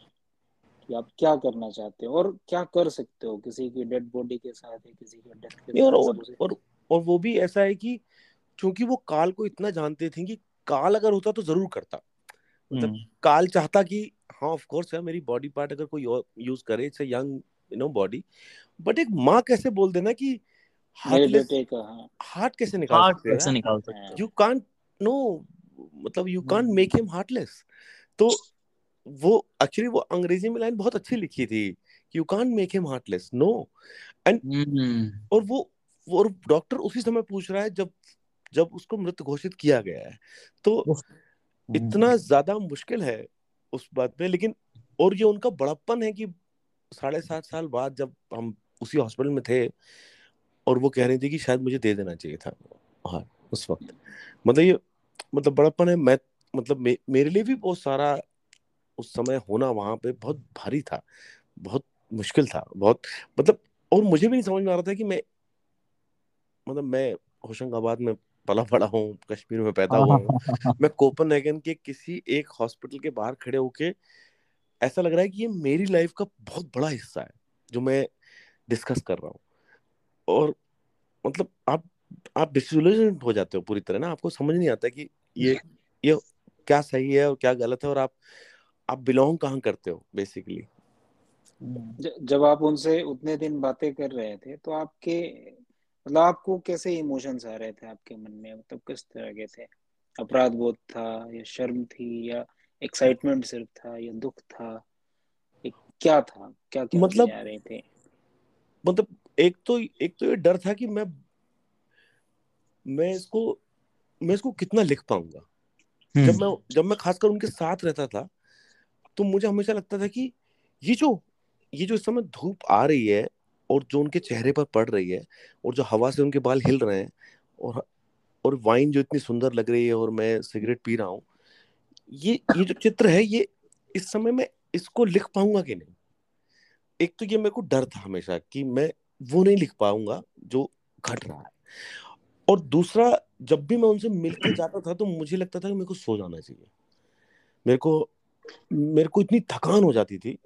कि आप क्या करना चाहते हो और क्या कर सकते हो? किसी की डेड बॉडी के साथ है किसी की डेथ के साथ और, और, और और वो भी ऐसा है कि क्योंकि वो काल को इतना जानते थे कि काल अगर होता तो ज़रूर करता। मतलब हम्म। काल चाहता कि हाँ ऑफ़ कोर्स है मेरी बॉडी पार्ट अगर कोई यूज़ करे it's young you know body but एक माँ कैसे बोल देना कि हार्ट कैसे निकाल सकते कैसे निकाल सकते यू कांट नो मतलब you can't make him heartless तो वो एक्चुअली वो अंग्रेज़ी में लाइन बहुत अच्छी लिखी थी you can't make him heartless no and और वो और डॉक्टर उसी समय पूछ रहा है जब जब उसको मृत घोषित किया गया है। तो इतना ज़्यादा मुश्किल है उस बात में लेकिन और ये उनका बड़प्पन है कि साढ़े सात साल बाद जब हम उसी हॉस्पिटल में थे और वो कह रही थी कि शायद मुझे दे देना चाहिए था हाँ उस वक्त। मतलब ये मतलब बड़प्पन है मैं मतलब मे, मेरे लिए भी बहुत सारा उस समय होना वहाँ पे बहुत भारी था बहुत मुश्किल था बहुत मतलब और मुझे भी नहीं समझ में आ रहा था कि मैं मतलब मैं होशंगाबाद में पला पड़ा हूँ कश्मीर में पैदा हुआ हूँ। मैं कोपन के किसी एक हॉस्पिटल के बाहर खड़े होके ऐसा लग रहा है कि ये मेरी लाइफ का बहुत बड़ा हिस्सा है जो मैं डिस्कस कर रहा हूँ। और मतलब आप आप डिसोल्यूशन हो जाते हो पूरी तरह ना आपको समझ नहीं आता कि ये ये क्या सही है और क्या गलत है और आप आप बिलोंग कहाँ करते हो बेसिकली? जब आप उनसे उतने दिन बातें कर रहे थे तो आपके मतलब आपको कैसे इमोशंस आ रहे थे आपके मन में? मतलब किस तरह के थे? अपराध बोध था या शर्म थी या एक्साइटमेंट सिर्फ़ था या दुख था? एक क्या था? क्या क्या मतलब आ रहे थे? मतलब एक तो एक तो ये डर था कि मैं मैं इसको मैं इसको कितना लिख पाऊँगा? जब हम्म। मैं जब मैं खासकर उनके साथ रहता था तो मुझे हमेशा लगता था कि ये जो ये जो इस समय धूप आ रही है और जो उनके चेहरे पर पड़ रही है और जो हवा से उनके बाल हिल रहे हैं और और वाइन जो इतनी सुंदर लग रही है और मैं सिगरेट पी रहा हूँ ये ये जो चित्र है ये इस समय में इसको लिख पाऊँगा कि नहीं? एक तो ये मेरे को डर था हमेशा कि मैं वो नहीं लिख पाऊँगा जो घट रहा है। और दूसरा जब भी मैं उनसे मिलके जाता था तो मुझे लगता था कि मेरे को सो जाना चाहिए। मेरे को मेरे को इतनी थकान हो जाती थी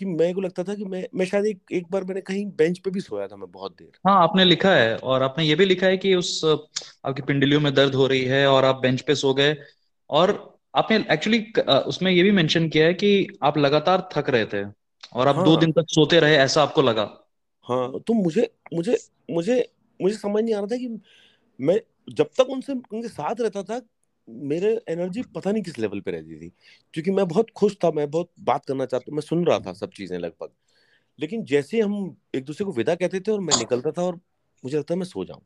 कि मेरे को लगता था कि मैं मैं शायद एक एक बार मैंने कहीं बेंच पे भी सोया था मैं बहुत देर। हाँ आपने लिखा है और आपने ये भी लिखा है कि उस आपकी पिंडलियों में दर्द हो रही है और आप बेंच पे सो गए। और आपने एक्चुअली उसमें ये भी मेंशन किया है कि आप लगातार थक रहे थे और आप हाँ, दो दिन तक सोते रहे ऐसा आपको लगा। हाँ तो मुझे मुझे मुझे मुझे समझ नहीं आ रहा था कि मैं जब तक उनसे उनके साथ रहता था मेरे एनर्जी पता नहीं किस लेवल पे रहती थी। क्योंकि मैं बहुत खुश था, मैं बहुत बात करना चाहता मैं सुन रहा था सब चीज़ें लगभग। लेकिन जैसे हम एक दूसरे को विदा कहते थे और मैं निकलता था और मुझे लगता मैं सो जाऊँ।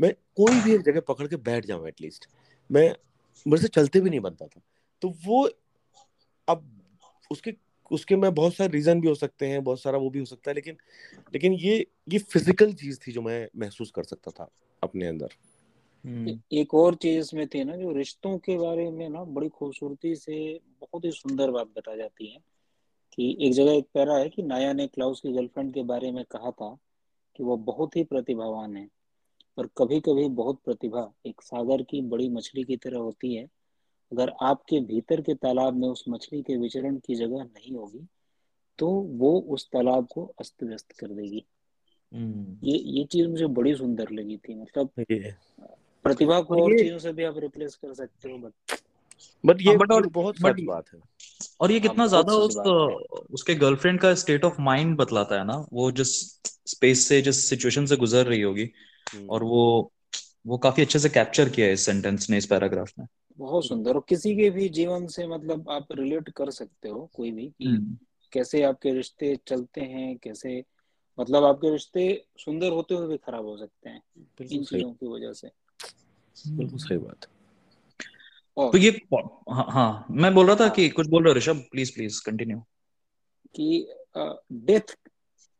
मैं कोई भी एक जगह पकड़ के बैठ जाऊँ एटलीस्ट मैं, मेरे से चलते भी नहीं बनता था। तो वो अब उसके उसके में बहुत सारे रीजन भी हो सकते हैं, बहुत सारा वो भी हो सकता है, लेकिन लेकिन ये ये फ़िज़िकल चीज़ थी जो मैं महसूस कर सकता था अपने अंदर। एक और चीज़ इसमें थी ना जो रिश्तों के बारे में ना बड़ी खूबसूरती से बहुत ही सुंदर बात बता जाती है कि एक जगह एक पैरा है कि नाया ने क्लाउस की गर्लफ्रेंड के बारे में कहा था कि वो बहुत ही प्रतिभावान है पर कभी कभी बहुत प्रतिभा एक सागर की बड़ी मछली की तरह होती है। अगर आपके भीतर के तालाब में उस मछली के विचरण की जगह नहीं होगी तो वो उस तालाब को अस्त व्यस्त कर देगी। हम्म। ये ये चीज़ मुझे बड़ी सुंदर लगी थी मतलब प्रतिभा को और चीज़ों से भी आप रिप्लेस कर सकते हो बट बट ये बट हाँ, और बहुत बट बात है। और ये कितना हाँ, ज़्यादा उस उसके गर्लफ्रेंड का स्टेट ऑफ़ माइंड बतलाता है ना वो जिस स्पेस से जिस सिचुएशन से गुजर रही होगी हम्म। और वो वो काफ़ी अच्छे से कैप्चर किया है इस सेंटेंस ने इस पैराग्राफ में बहुत सुंदर। और किसी के भी जीवन से मतलब आप रिलेट कर सकते हो कोई भी कि हम्म। कैसे आपके रिश्ते चलते हैं कैसे मतलब आपके रिश्ते सुंदर होते हुए भी खराब हो सकते हैं इन चीज़ों की वजह से। बिल्कुल सही बात तो ये हाँ, हाँ मैं बोल रहा था हाँ, कि कुछ बोल रहे ऋषभ प्लीज़ प्लीज़ कंटिन्यू कि डेथ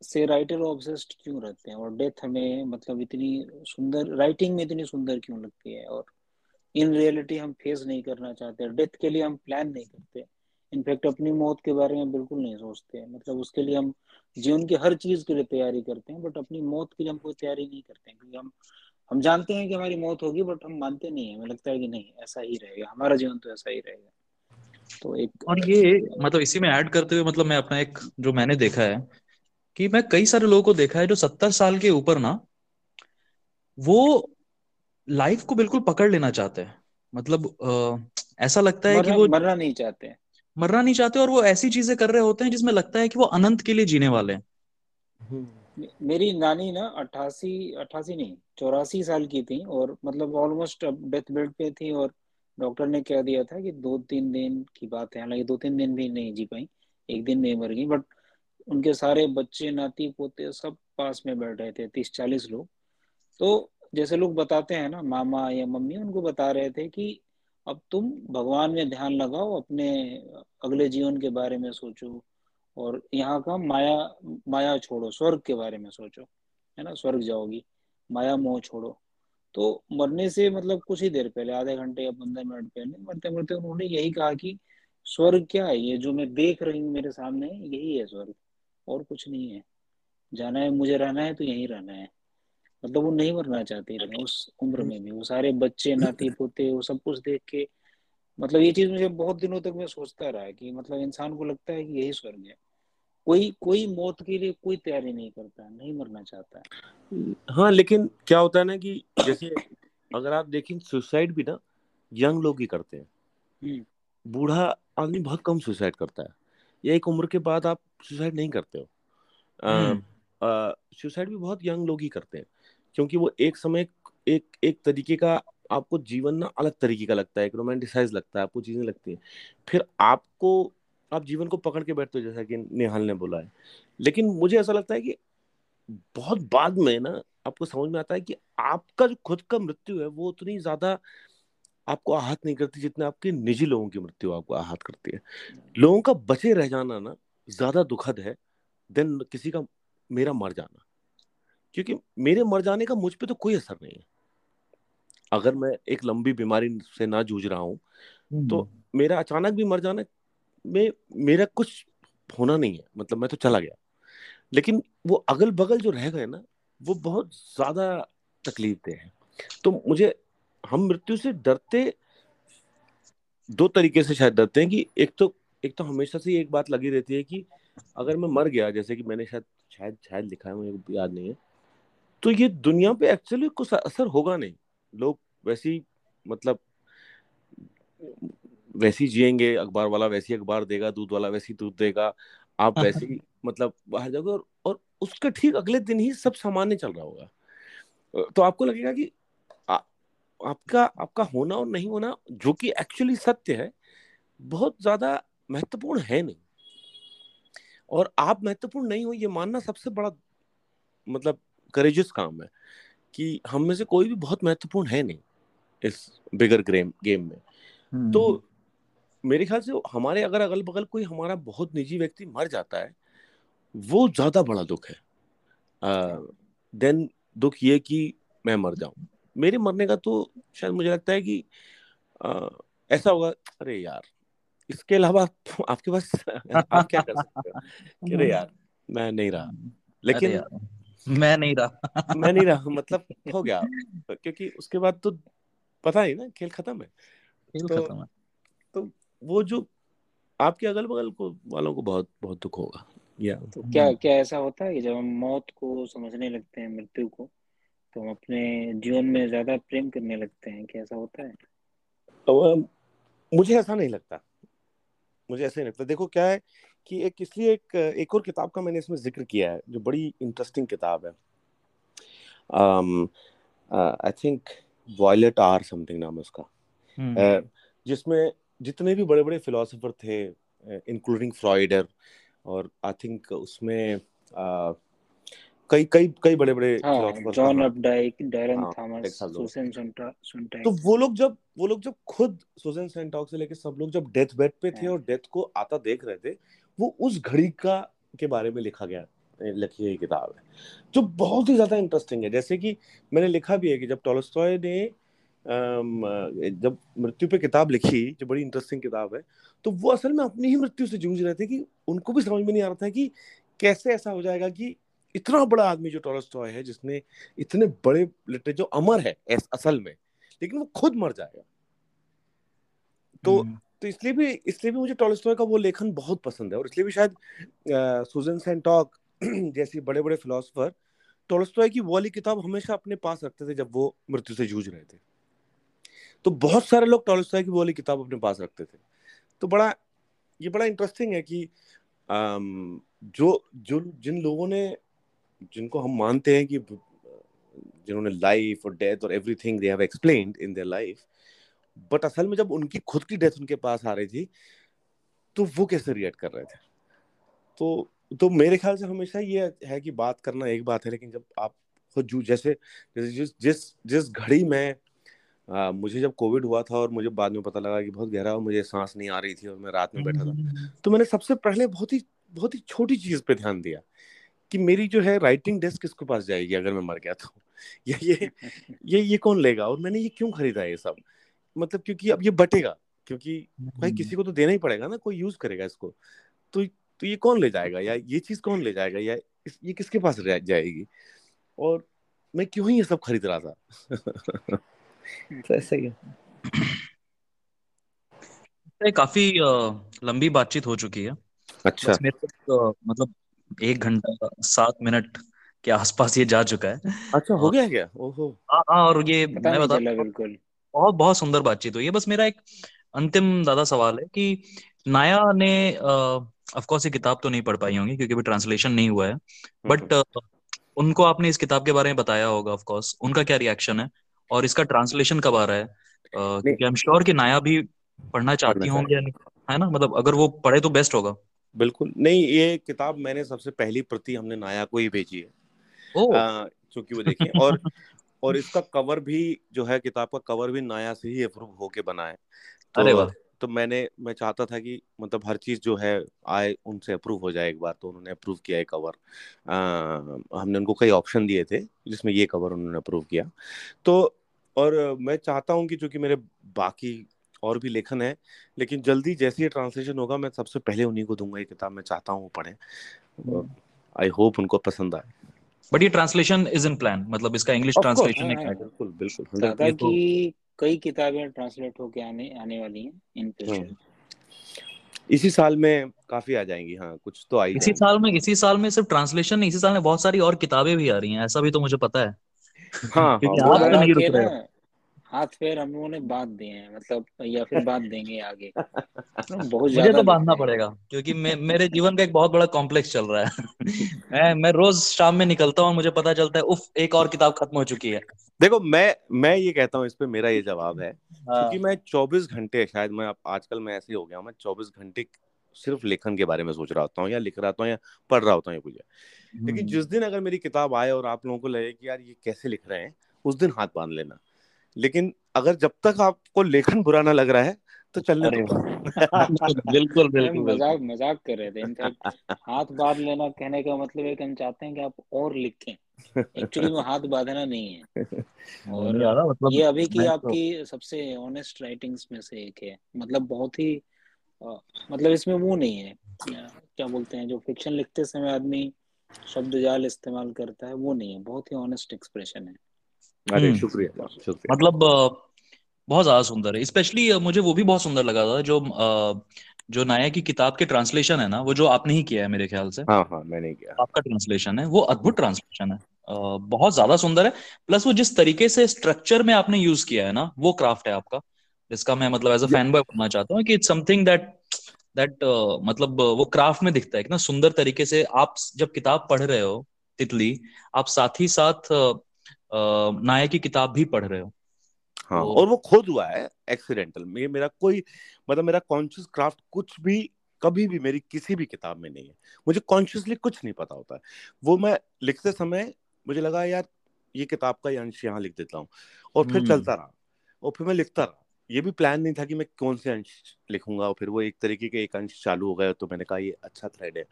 से राइटर ऑब्सेस्ड क्यों रहते हैं? और डेथ हमें मतलब इतनी सुंदर राइटिंग में इतनी सुंदर क्यों लगती है? और इन रियलिटी हम फेस नहीं करना चाहते डेथ के लिए हम प्लान नहीं करते। इनफैक्ट अपनी मौत के बारे में बिल्कुल नहीं सोचते। मतलब उसके लिए हम जीवन की हर चीज़ के लिए तैयारी करते हैं बट अपनी मौत के लिए हम कोई तैयारी नहीं करते हैं क्योंकि हम हम जानते हैं कि हमारी मौत होगी बट हम मानते नहीं है। हमें लगता है कि नहीं ऐसा ही रहेगा। हमारा जीवन तो ऐसा ही रहेगा। तो एक और ये मतलब इसी में ऐड करते हुए मतलब मैं अपना एक जो मैंने देखा है कि मैं कई सारे लोगों को देखा है जो सत्तर साल के ऊपर ना वो लाइफ को बिल्कुल पकड़ लेना चाहते हैं। मतलब आ, ऐसा लगता है कि वो मरना नहीं चाहते। मरना नहीं चाहते और वो ऐसी चीज़ें कर रहे होते हैं जिसमें लगता है कि वो अनंत के लिए जीने वाले हैं। हम्म। मेरी नानी ना अट्ठासी अट्ठासी नहीं, चौरासी साल की थी और मतलब ऑलमोस्ट अब डेथ बेड पे थी और डॉक्टर ने कह दिया था कि दो तीन दिन की बात है। हालाँकि दो तीन दिन भी नहीं जी पाई, एक दिन में मर गई बट उनके सारे बच्चे, नाती, पोते सब पास में बैठ रहे थे तीस चालीस लोग। तो जैसे लोग बताते हैं ना, मामा या मम्मी उनको बता रहे थे कि अब तुम भगवान में ध्यान लगाओ, अपने अगले जीवन के बारे में सोचो और यहाँ का माया माया छोड़ो, स्वर्ग के बारे में सोचो, है ना? स्वर्ग जाओगी, माया मोह छोड़ो। तो मरने से मतलब कुछ ही देर पहले, आधे घंटे या पंद्रह मिनट पहले मरते मरते उन्होंने यही कहा कि स्वर्ग क्या है? ये जो मैं देख रही हूँ मेरे सामने, यही है स्वर्ग, और कुछ नहीं है। जाना है, मुझे रहना है तो यही रहना है। मतलब वो नहीं मरना चाहती रहे, उस उम्र में भी। वो सारे बच्चे नाती पोते वो सब कुछ देख के मतलब ये चीज़ मुझे बहुत दिनों तक मैं सोचता रहा कि मतलब इंसान को लगता है कि यही स्वर्ग है। कोई कोई मौत के लिए कोई तैयारी नहीं करता नहीं मरना चाहता। हाँ लेकिन क्या होता है ना कि जैसे अगर आप देखें सुसाइड भी ना यंग लोग ही करते हैं। हम्म। बूढ़ा आदमी बहुत कम सुसाइड करता है। या एक उम्र के बाद आप सुसाइड नहीं करते हो। सुसाइड हम्म। भी बहुत यंग लोग ही करते हैं। क्योंकि वो एक समय एक एक तरीके का आपको जीवन ना अलग तरीके का लगता है एक रोमांटिसाइज लगता है आपको चीज़ें लगती हैं। फिर आपको आप जीवन को पकड़ के बैठते हो जैसा कि निहाल ने बोला है। लेकिन मुझे ऐसा लगता है कि बहुत बाद में ना आपको समझ में आता है कि आपका जो खुद का मृत्यु है वो उतनी ज़्यादा आपको आहत नहीं करती जितना आपके निजी लोगों की मृत्यु आपको आहत करती है। लोगों का बचे रह जाना ना ज़्यादा दुखद है देन किसी का मेरा मर जाना। क्योंकि मेरे मर जाने का मुझ पे तो कोई असर नहीं है। अगर मैं एक लंबी बीमारी से ना जूझ रहा हूँ तो हम्म। मेरा अचानक भी मर जाना में मेरा कुछ होना नहीं है। मतलब मैं तो चला गया। लेकिन वो अगल बगल जो रह गए ना, वो बहुत ज़्यादा तकलीफ़ दे हैं। तो मुझे, हम मृत्यु से डरते, दो तरीके से शायद डरते हैं कि एक तो एक तो हमेशा से एक बात लगी रहती है कि अगर मैं मर गया, जैसे कि मैंने शायद शायद शायद लिखा है, मुझे याद नहीं है तो ये दुनिया पे एक्चुअली कुछ असर होगा नहीं। लोग वैसी मतलब वैसी जिएँगे अखबार वाला वैसी अखबार देगा दूध वाला वैसी दूध देगा आप वैसे ही। मतलब बाहर जाओगे और, और उसके ठीक अगले दिन ही सब सामान्य चल रहा होगा। तो आपको लगेगा कि आ, आपका आपका होना और नहीं होना जो कि एक्चुअली सत्य है बहुत ज़्यादा महत्वपूर्ण है नहीं। और आप महत्वपूर्ण नहीं हो ये मानना सबसे बड़ा मतलब करेजियस काम है कि हम में से कोई भी बहुत महत्वपूर्ण है नहीं इस बिगर गेम गेम में। तो मेरे ख्याल से हमारे अगर अगल बगल कोई हमारा बहुत निजी व्यक्ति मर जाता है वो ज़्यादा बड़ा दुख है। देन दुख ये कि मैं मर जाऊँ। मेरे मरने का तो शायद मुझे लगता है कि आ, ऐसा होगा अरे यार इसके अलावा तो आपके पास आप क्या कर सकते हो? अरे यार मैं नहीं रहा। लेकिन मैं नहीं रहा। मैं नहीं रहा मतलब हो गया। क्योंकि उसके बाद तो पता ही ना खेल खत्म है। खेल तो, खत्म है। तो वो जो आपके अगल बगल को वालों को बहुत बहुत दुख होगा। या। तो क्या क्या ऐसा होता है कि जब हम मौत को समझने लगते हैं मृत्यु को तो हम अपने जीवन में ज़्यादा प्रेम करने लगते हैं? क्या ऐसा होता है? तो मुझे ऐसा नहीं लगता। मुझे ऐसा नहीं लगता। देखो क्या है कि एक इसलिए एक एक और किताब का मैंने इसमें ज़िक्र किया है जो बड़ी इंटरेस्टिंग किताब है। I think violet or something नाम है उसका। uh, जिसमें जितने भी बड़े बड़े फिलोसोफर थे इंक्लूडिंग फ्रॉइडर और आई थिंक उसमें कई कई कई बड़े बड़े John Updike Darren Thomas Susan तो वो लोग जब वो लोग जब खुद सुसन सेंटॉक से लेके सब लोग जब डेथ बेड पे थे हाँ। और डेथ को आता देख रहे थे वो उस घड़ी का के बारे में लिखा गया लिखी गई किताब है। जो बहुत ही ज़्यादा इंटरेस्टिंग है। जैसे कि मैंने लिखा भी है कि जब टोलस्टॉय ने जब मृत्यु पे किताब लिखी जो बड़ी इंटरेस्टिंग किताब है तो वो असल में अपनी ही मृत्यु से जूझ रहे थे कि उनको भी समझ में नहीं आ रहा था कि कैसे ऐसा हो जाएगा कि इतना बड़ा आदमी जो टोलस्टॉय है जिसने इतने बड़े लिटरेचर जो अमर है असल में लेकिन वो खुद मर जाएगा तो हम्म। तो इसलिए भी इसलिए भी मुझे टॉलस्टॉय का वो लेखन बहुत पसंद है और इसलिए भी शायद सुजन सेंटॉक जैसे बड़े बड़े फिलोसफर टॉलस्टॉय की वो वाली किताब हमेशा अपने पास रखते थे जब वो मृत्यु से जूझ रहे थे तो बहुत सारे लोग टॉलस्टॉय की वो वाली किताब अपने पास रखते थे। तो बड़ा, ये बड़ा इंटरेस्टिंग है कि जो जो, जिन लोगों ने, जिनको हम मानते हैं कि, जिन्होंने लाइफ और डेथ और everything they have explained in their life but असल में जब उनकी, खुद की डेथ उनके पास आ रही थी तो वो कैसे रिएक्ट कर रहे थे? तो तो मेरे ख्याल से हमेशा ये है कि बात करना एक बात है, लेकिन जब आप खुद जैसे जिस जिस जिस घड़ी में आ, मुझे जब कोविड हुआ था और मुझे बाद में पता लगा कि बहुत गहरा और मुझे सांस नहीं आ रही थी और मैं रात में बैठा था तो मैंने सबसे पहले बहुत ही बहुत ही छोटी चीज़ पे ध्यान दिया कि मेरी जो है राइटिंग डेस्क किसके पास जाएगी अगर मैं मर गया तो? ये ये ये ये कौन लेगा? और मैंने ये क्यों खरीदा ये सब? मतलब क्योंकि अब ये बटेगा क्योंकि भाई किसी को तो देना ही पड़ेगा ना कोई यूज़ करेगा इसको। तो तो ये कौन ले जाएगा? या ये चीज़ कौन ले जाएगा? या इस, ये किसके पास जाएगी? और मैं क्यों ही ये सब खरीद रहा था? तो ऐसा ही है। काफ़ी लंबी बातचीत हो चुकी है। अच्छा। मेरे तक मतलब एक घंटा सात मिनट के आसपास ये जा चुका है। अच्छा हो गया क्या? ओहो। हाँ हाँ और ये मैं बता बिल्कुल। बहुत बहुत सुंदर बातचीत हुई है। बस मेरा एक अंतिम दादा सवाल है कि नाया ने ऑफ़ कोर्स ये किताब तो नहीं पढ़ पाई होंगी क्योंकि अभी ट्रांसलेशन नहीं हुआ है। But hmm, hmm. उनको आपने इस किताब के बारे में बताया होगा ऑफ़ कोर्स उनका क्या रिएक्शन है? और इसका ट्रांसलेशन कब आ रहा है? क्योंकि आई एम श्योर कि नाया भी पढ़ना चाहती होंगे है। ना? मतलब अगर वो पढ़े तो बेस्ट होगा। बिल्कुल। नहीं ये किताब मैंने सबसे पहली प्रति हमने नाया को ही भेजी है। क्योंकि वो देखिए और और इसका कवर भी जो है किताब का कवर भी नाया से ही अप्रूव होके बना है। तो, अरे वाह! तो मैंने मैं चाहता था कि मतलब हर चीज़ जो है आए उनसे अप्रूव हो जाए एक बार तो उन्होंने अप्रूव किया है कवर आ, हमने उनको कई ऑप्शन दिए थे जिसमें ये कवर उन्होंने अप्रूव किया। तो और मैं चाहता हूँ कि चूँकि मेरे बाकी और भी लेखन है लेकिन जल्दी जैसे ये ट्रांसलेशन होगा मैं सबसे पहले उन्हीं को दूँगा ये किताब मैं चाहता हूँ पढ़े। आई होप उनको पसंद आए। बट ये ट्रांसलेशन इज़ इन प्लान मतलब इसका इंग्लिश ट्रांसलेशन है बिल्कुल बिल्कुल की कई किताबें ट्रांसलेट होके आने आने वाली हैं इन फ्यूचर हम्म। इसी साल में काफ़ी आ जाएँगी हाँ कुछ तो आई इसी साल में इसी साल में सिर्फ़ ट्रांसलेशन नहीं इसी साल में बहुत सारी और किताबें भी आ रही हैं ऐसा भी तो मुझे पता है। हाँ, हाँ हाँ, तो नहीं रुक रहे हाथ पैर हम लोगों ने बाँध दिए हैं मतलब या फिर बाँध देंगे आगे। बहुत मुझे तो बांधना पड़ेगा क्योंकि मे, मेरे जीवन का एक बहुत बड़ा कॉम्प्लेक्स चल रहा है। मैं मैं रोज शाम में निकलता हूँ मुझे पता चलता है उफ एक और किताब खत्म हो चुकी है। देखो मैं मैं ये कहता हूँ इस पे मेरा ये जवाब है हाँ। क्योंकि मैं 24 घंटे शायद मैं आजकल मैं ऐसे ही हो गया हूँ मैं 24 घंटे सिर्फ़ लेखन के बारे में सोच रहा होता हूँ या लिख रहा होता हूँ या पढ़ रहा होता हूँ कुछ। लेकिन हम्म। जिस दिन अगर मेरी किताब आए और आप लोगों को लगे कि यार ये कैसे लिख रहे हैं उस दिन हाथ बाँध लेना। लेकिन अगर जब तक आपको लेखन बुरा ना लग रहा है तो चलने बिल्कुल बिल्कुल मज़ाक मज़ाक कर रहे थे। इनफैक्ट हाथ बाँध लेना कहने का मतलब है कि हम चाहते हैं कि आप और लिखें। एक्चुअली में हाथ बांधना नहीं है। और मतलब ये अभी की तो आपकी सबसे ऑनेस्ट राइटिंग्स में से एक है। मतलब बहुत ही आ, मतलब इसमें वो नहीं है। क्या बोलते हैं जो फिक्शन लिखते समय आदमी शब्द जाल इस्तेमाल करता है वो नहीं है। बहुत ही ऑनेस्ट एक्सप्रेशन है। अरे हम्म। शुक्रिया शुक्रिया। मतलब बहुत ज़्यादा सुंदर है। स्पेशली मुझे वो भी बहुत सुंदर लगा था जो जो नाया की किताब के ट्रांसलेशन है ना वो जो आपने ही किया है मेरे ख्याल से। हाँ हाँ मैंने किया। आपका ट्रांसलेशन है वो अद्भुत ट्रांसलेशन है। बहुत ज़्यादा सुंदर है। प्लस वो जिस तरीके से स्ट्रक्चर में आपने यूज़ किया है ना वो क्राफ्ट है आपका। जिसका मैं मतलब एज अ फ़ैन बॉय बोलना चाहता हूँ कि इट्स समथिंग दैट दैट मतलब वो क्राफ्ट में दिखता है। ना सुंदर तरीके से आप जब किताब पढ़ रहे हो तितली आप साथ ही साथ नायक की किताब भी पढ़ रहे हो। हाँ तो, और वो खुद हुआ है एक्सीडेंटल में मेरा कोई मतलब मेरा कॉन्शियस क्राफ्ट कुछ भी कभी भी मेरी किसी भी किताब में नहीं है। मुझे कॉन्शियसली कुछ नहीं पता होता है। वो मैं लिखते समय मुझे लगा यार ये किताब का अंश यहाँ लिख देता हूँ। और फिर चलता रहा। और फिर मैं लिखता रहा। ये भी प्लान नहीं था कि मैं कौन से अंश लिखूँगा और फिर वो एक तरीके के एक अंश चालू हो गया तो मैंने कहा ये अच्छा थ्रेड है।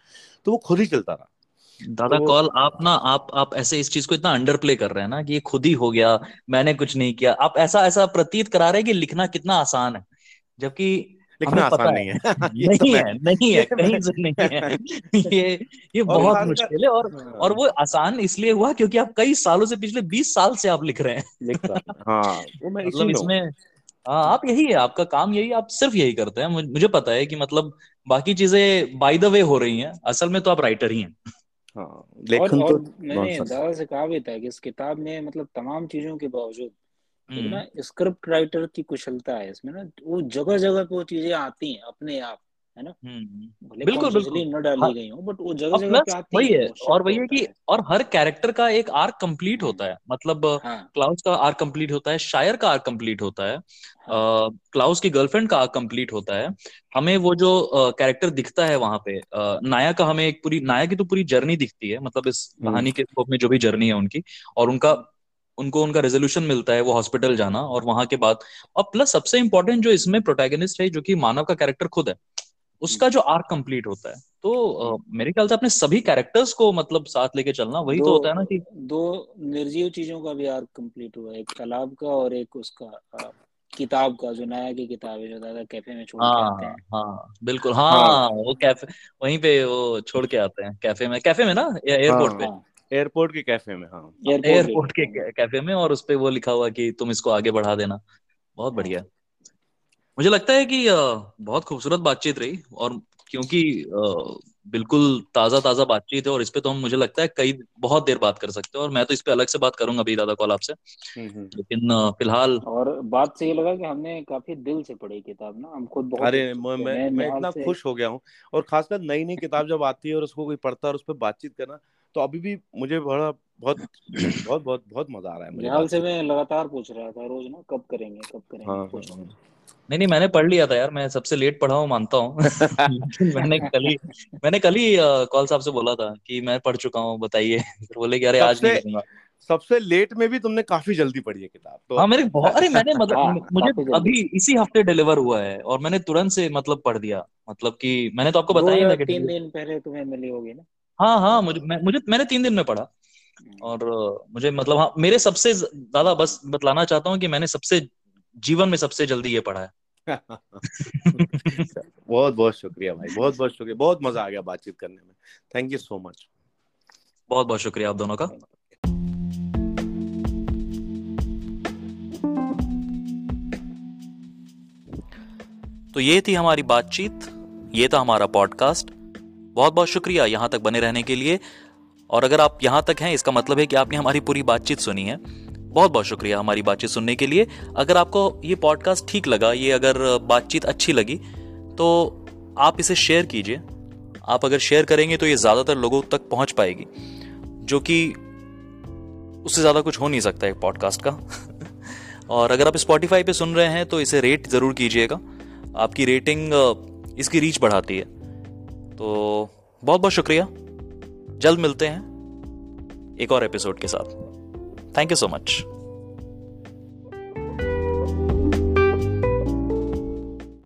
तो वो खुद ही चलता रहा। दादा तो, कॉल आप ना आप आप ऐसे इस चीज़ को इतना अंडर प्ले कर रहे हैं ना कि ये खुद ही हो गया मैंने कुछ नहीं किया। आप ऐसा ऐसा प्रतीत करा रहे हैं कि लिखना कितना आसान है जबकि लिखना आसान नहीं है। नहीं तो है नहीं है कहीं से नहीं है। ये ये बहुत मुश्किल है और हाँ। और वो आसान इसलिए हुआ क्योंकि आप कई सालों से पिछले बीस साल से आप लिख रहे हैं। हाँ। मतलब इसमें हाँ आप यही है आपका काम यही आप सिर्फ़ यही करते हैं। मुझे पता है कि मतलब बाकी चीज़ें बाय द वे हो रही हैं असल में तो आप राइटर ही हैं। हाँ लेखन और, तो मैंने दादा से कहा भी था कि इस किताब में मतलब तमाम चीज़ों के बावजूद तो ना स्क्रिप्ट राइटर की कुशलता है इसमें ना वो जगह जगह पे वो चीज़ें आती हैं अपने आप। है ना हम्म। बिल्कुल बिल्कुल न डाली हाँ, गई हो बट वो जगह जगह पे आती वही है और वही है कि और हर कैरेक्टर का एक आर्क कंप्लीट होता है मतलब क्लाउस हाँ। का आर्क कंप्लीट होता है शायर का आर्क कंप्लीट होता है हाँ। क्लाउस की गर्लफ्रेंड का आर्क कंप्लीट होता है हमें वो जो कैरेक्टर दिखता है वहाँ पे नाया का हमें एक पूरी नाया की तो पूरी जर्नी दिखती है मतलब इस हम्म। कहानी के स्कोप में जो भी जर्नी है उनकी और उनका उनको उनका रेजोल्यूशन मिलता है वो हॉस्पिटल जाना और वहाँ के बाद और प्लस सबसे इंपॉर्टेंट जो इसमें प्रोटैगनिस्ट है जो कि मानव का कैरेक्टर खुद है उसका जो आर्क कंप्लीट होता है। तो आ, मेरे ख्याल से अपने सभी कैरेक्टर्स को मतलब साथ लेके चलना वही तो होता है ना कि दो निर्जीव चीज़ों का भी आर्क कंप्लीट हुआ एक तालाब का और एक उसका आ, किताब का जो नया की किताब है जो दादा कैफ़े में छोड़ हाँ, के आते हैं। हाँ बिल्कुल। हाँ, हाँ। वो कैफ़े वहीं पे वो छोड़ के आते हैं कैफ़े में। कैफ़े में ना? एयरपोर्ट हाँ, पे? हाँ, एयरपोर्ट के कैफ़े में हाँ। एयरपोर्ट के कैफ़े में और उस पे वो लिखा हुआ कि तुम इसको आगे बढ़ा देना। बहुत बढ़िया। मुझे लगता है कि बहुत खूबसूरत बातचीत रही और क्योंकि बिल्कुल ताज़ा ताज़ा बातचीत है और इस पे तो हम मुझे लगता है कई बहुत देर बात कर सकते हैं और मैं तो इस पे अलग से बात करूँगा अभी दादा कॉल आपसे हम्म, हम्म। लेकिन फ़िलहाल और बात से ये लगा कि हमने काफ़ी दिल से पढ़ी किताब ना हम खुद बहुत अरे मैं मैं, मैं इतना से... खुश हो गया हूँ और खासकर नई नई किताब जब आती है और उसको कोई पढ़ता है और उस पर बातचीत करना तो अभी भी मुझे बड़ा बहुत बहुत बहुत बहुत मज़ा आ रहा है मुझे से मैं लगातार पूछ रहा था रोज ना कब करेंगे कब करेंगे हाँ, हाँ, हाँ। नहीं नहीं मैंने पढ़ लिया था यार मैं सबसे लेट पढ़ा हूँ मानता हूँ। मैंने कल ही मैंने कल ही कॉल साहब से बोला था कि मैं पढ़ चुका हूँ बताइए। फिर बोले कि अरे आज नहीं करूँगा सबसे लेट में भी तुमने काफ़ी जल्दी पढ़ी है किताब तो हाँ मेरे बहुत अरे मैंने मतलब हाँ, मुझे अभी इसी हफ़्ते डिलीवर हुआ है और मैंने तुरंत से मतलब पढ़ दिया मतलब कि मैंने तो आपको बताया था तीन दिन पहले तुम्हें मिली होगी ना? हाँ हाँ मुझे मैं, मुझे मैंने तीन दिन में पढ़ा हम्म। और मुझे मतलब हाँ मेरे सबसे ज़्यादा बस बतलाना चाहता हूँ कि मैंने सबसे जीवन में सबसे जल्दी ये पढ़ा है। बहुत बहुत शुक्रिया भाई, बहुत बहुत शुक्रिया, बहुत मज़ा आ गया बातचीत करने में। थैंक यू सो मच बहुत बहुत शुक्रिया आप दोनों का। तो ये थी हमारी बातचीत, ये था हमारा पॉडकास्ट बहुत बहुत शुक्रिया यहाँ तक बने रहने के लिए। और अगर आप यहाँ तक हैं, इसका मतलब है कि आपने हमारी पूरी बातचीत सुनी है। बहुत बहुत शुक्रिया हमारी बातचीत सुनने के लिए। अगर आपको ये पॉडकास्ट ठीक लगा, ये अगर बातचीत अच्छी लगी तो आप इसे शेयर कीजिए। आप अगर शेयर करेंगे तो ये ज़्यादातर लोगों तक पहुँच पाएगी, जो कि उससे ज़्यादा कुछ हो नहीं सकता है पॉडकास्ट का। और अगर आप स्पॉटिफाई पे सुन रहे हैं तो इसे रेट ज़रूर कीजिएगा। आपकी रेटिंग इसकी रीच बढ़ाती है। तो बहुत बहुत शुक्रिया। जल्द मिलते हैं एक और एपिसोड के साथ। Thank you so much.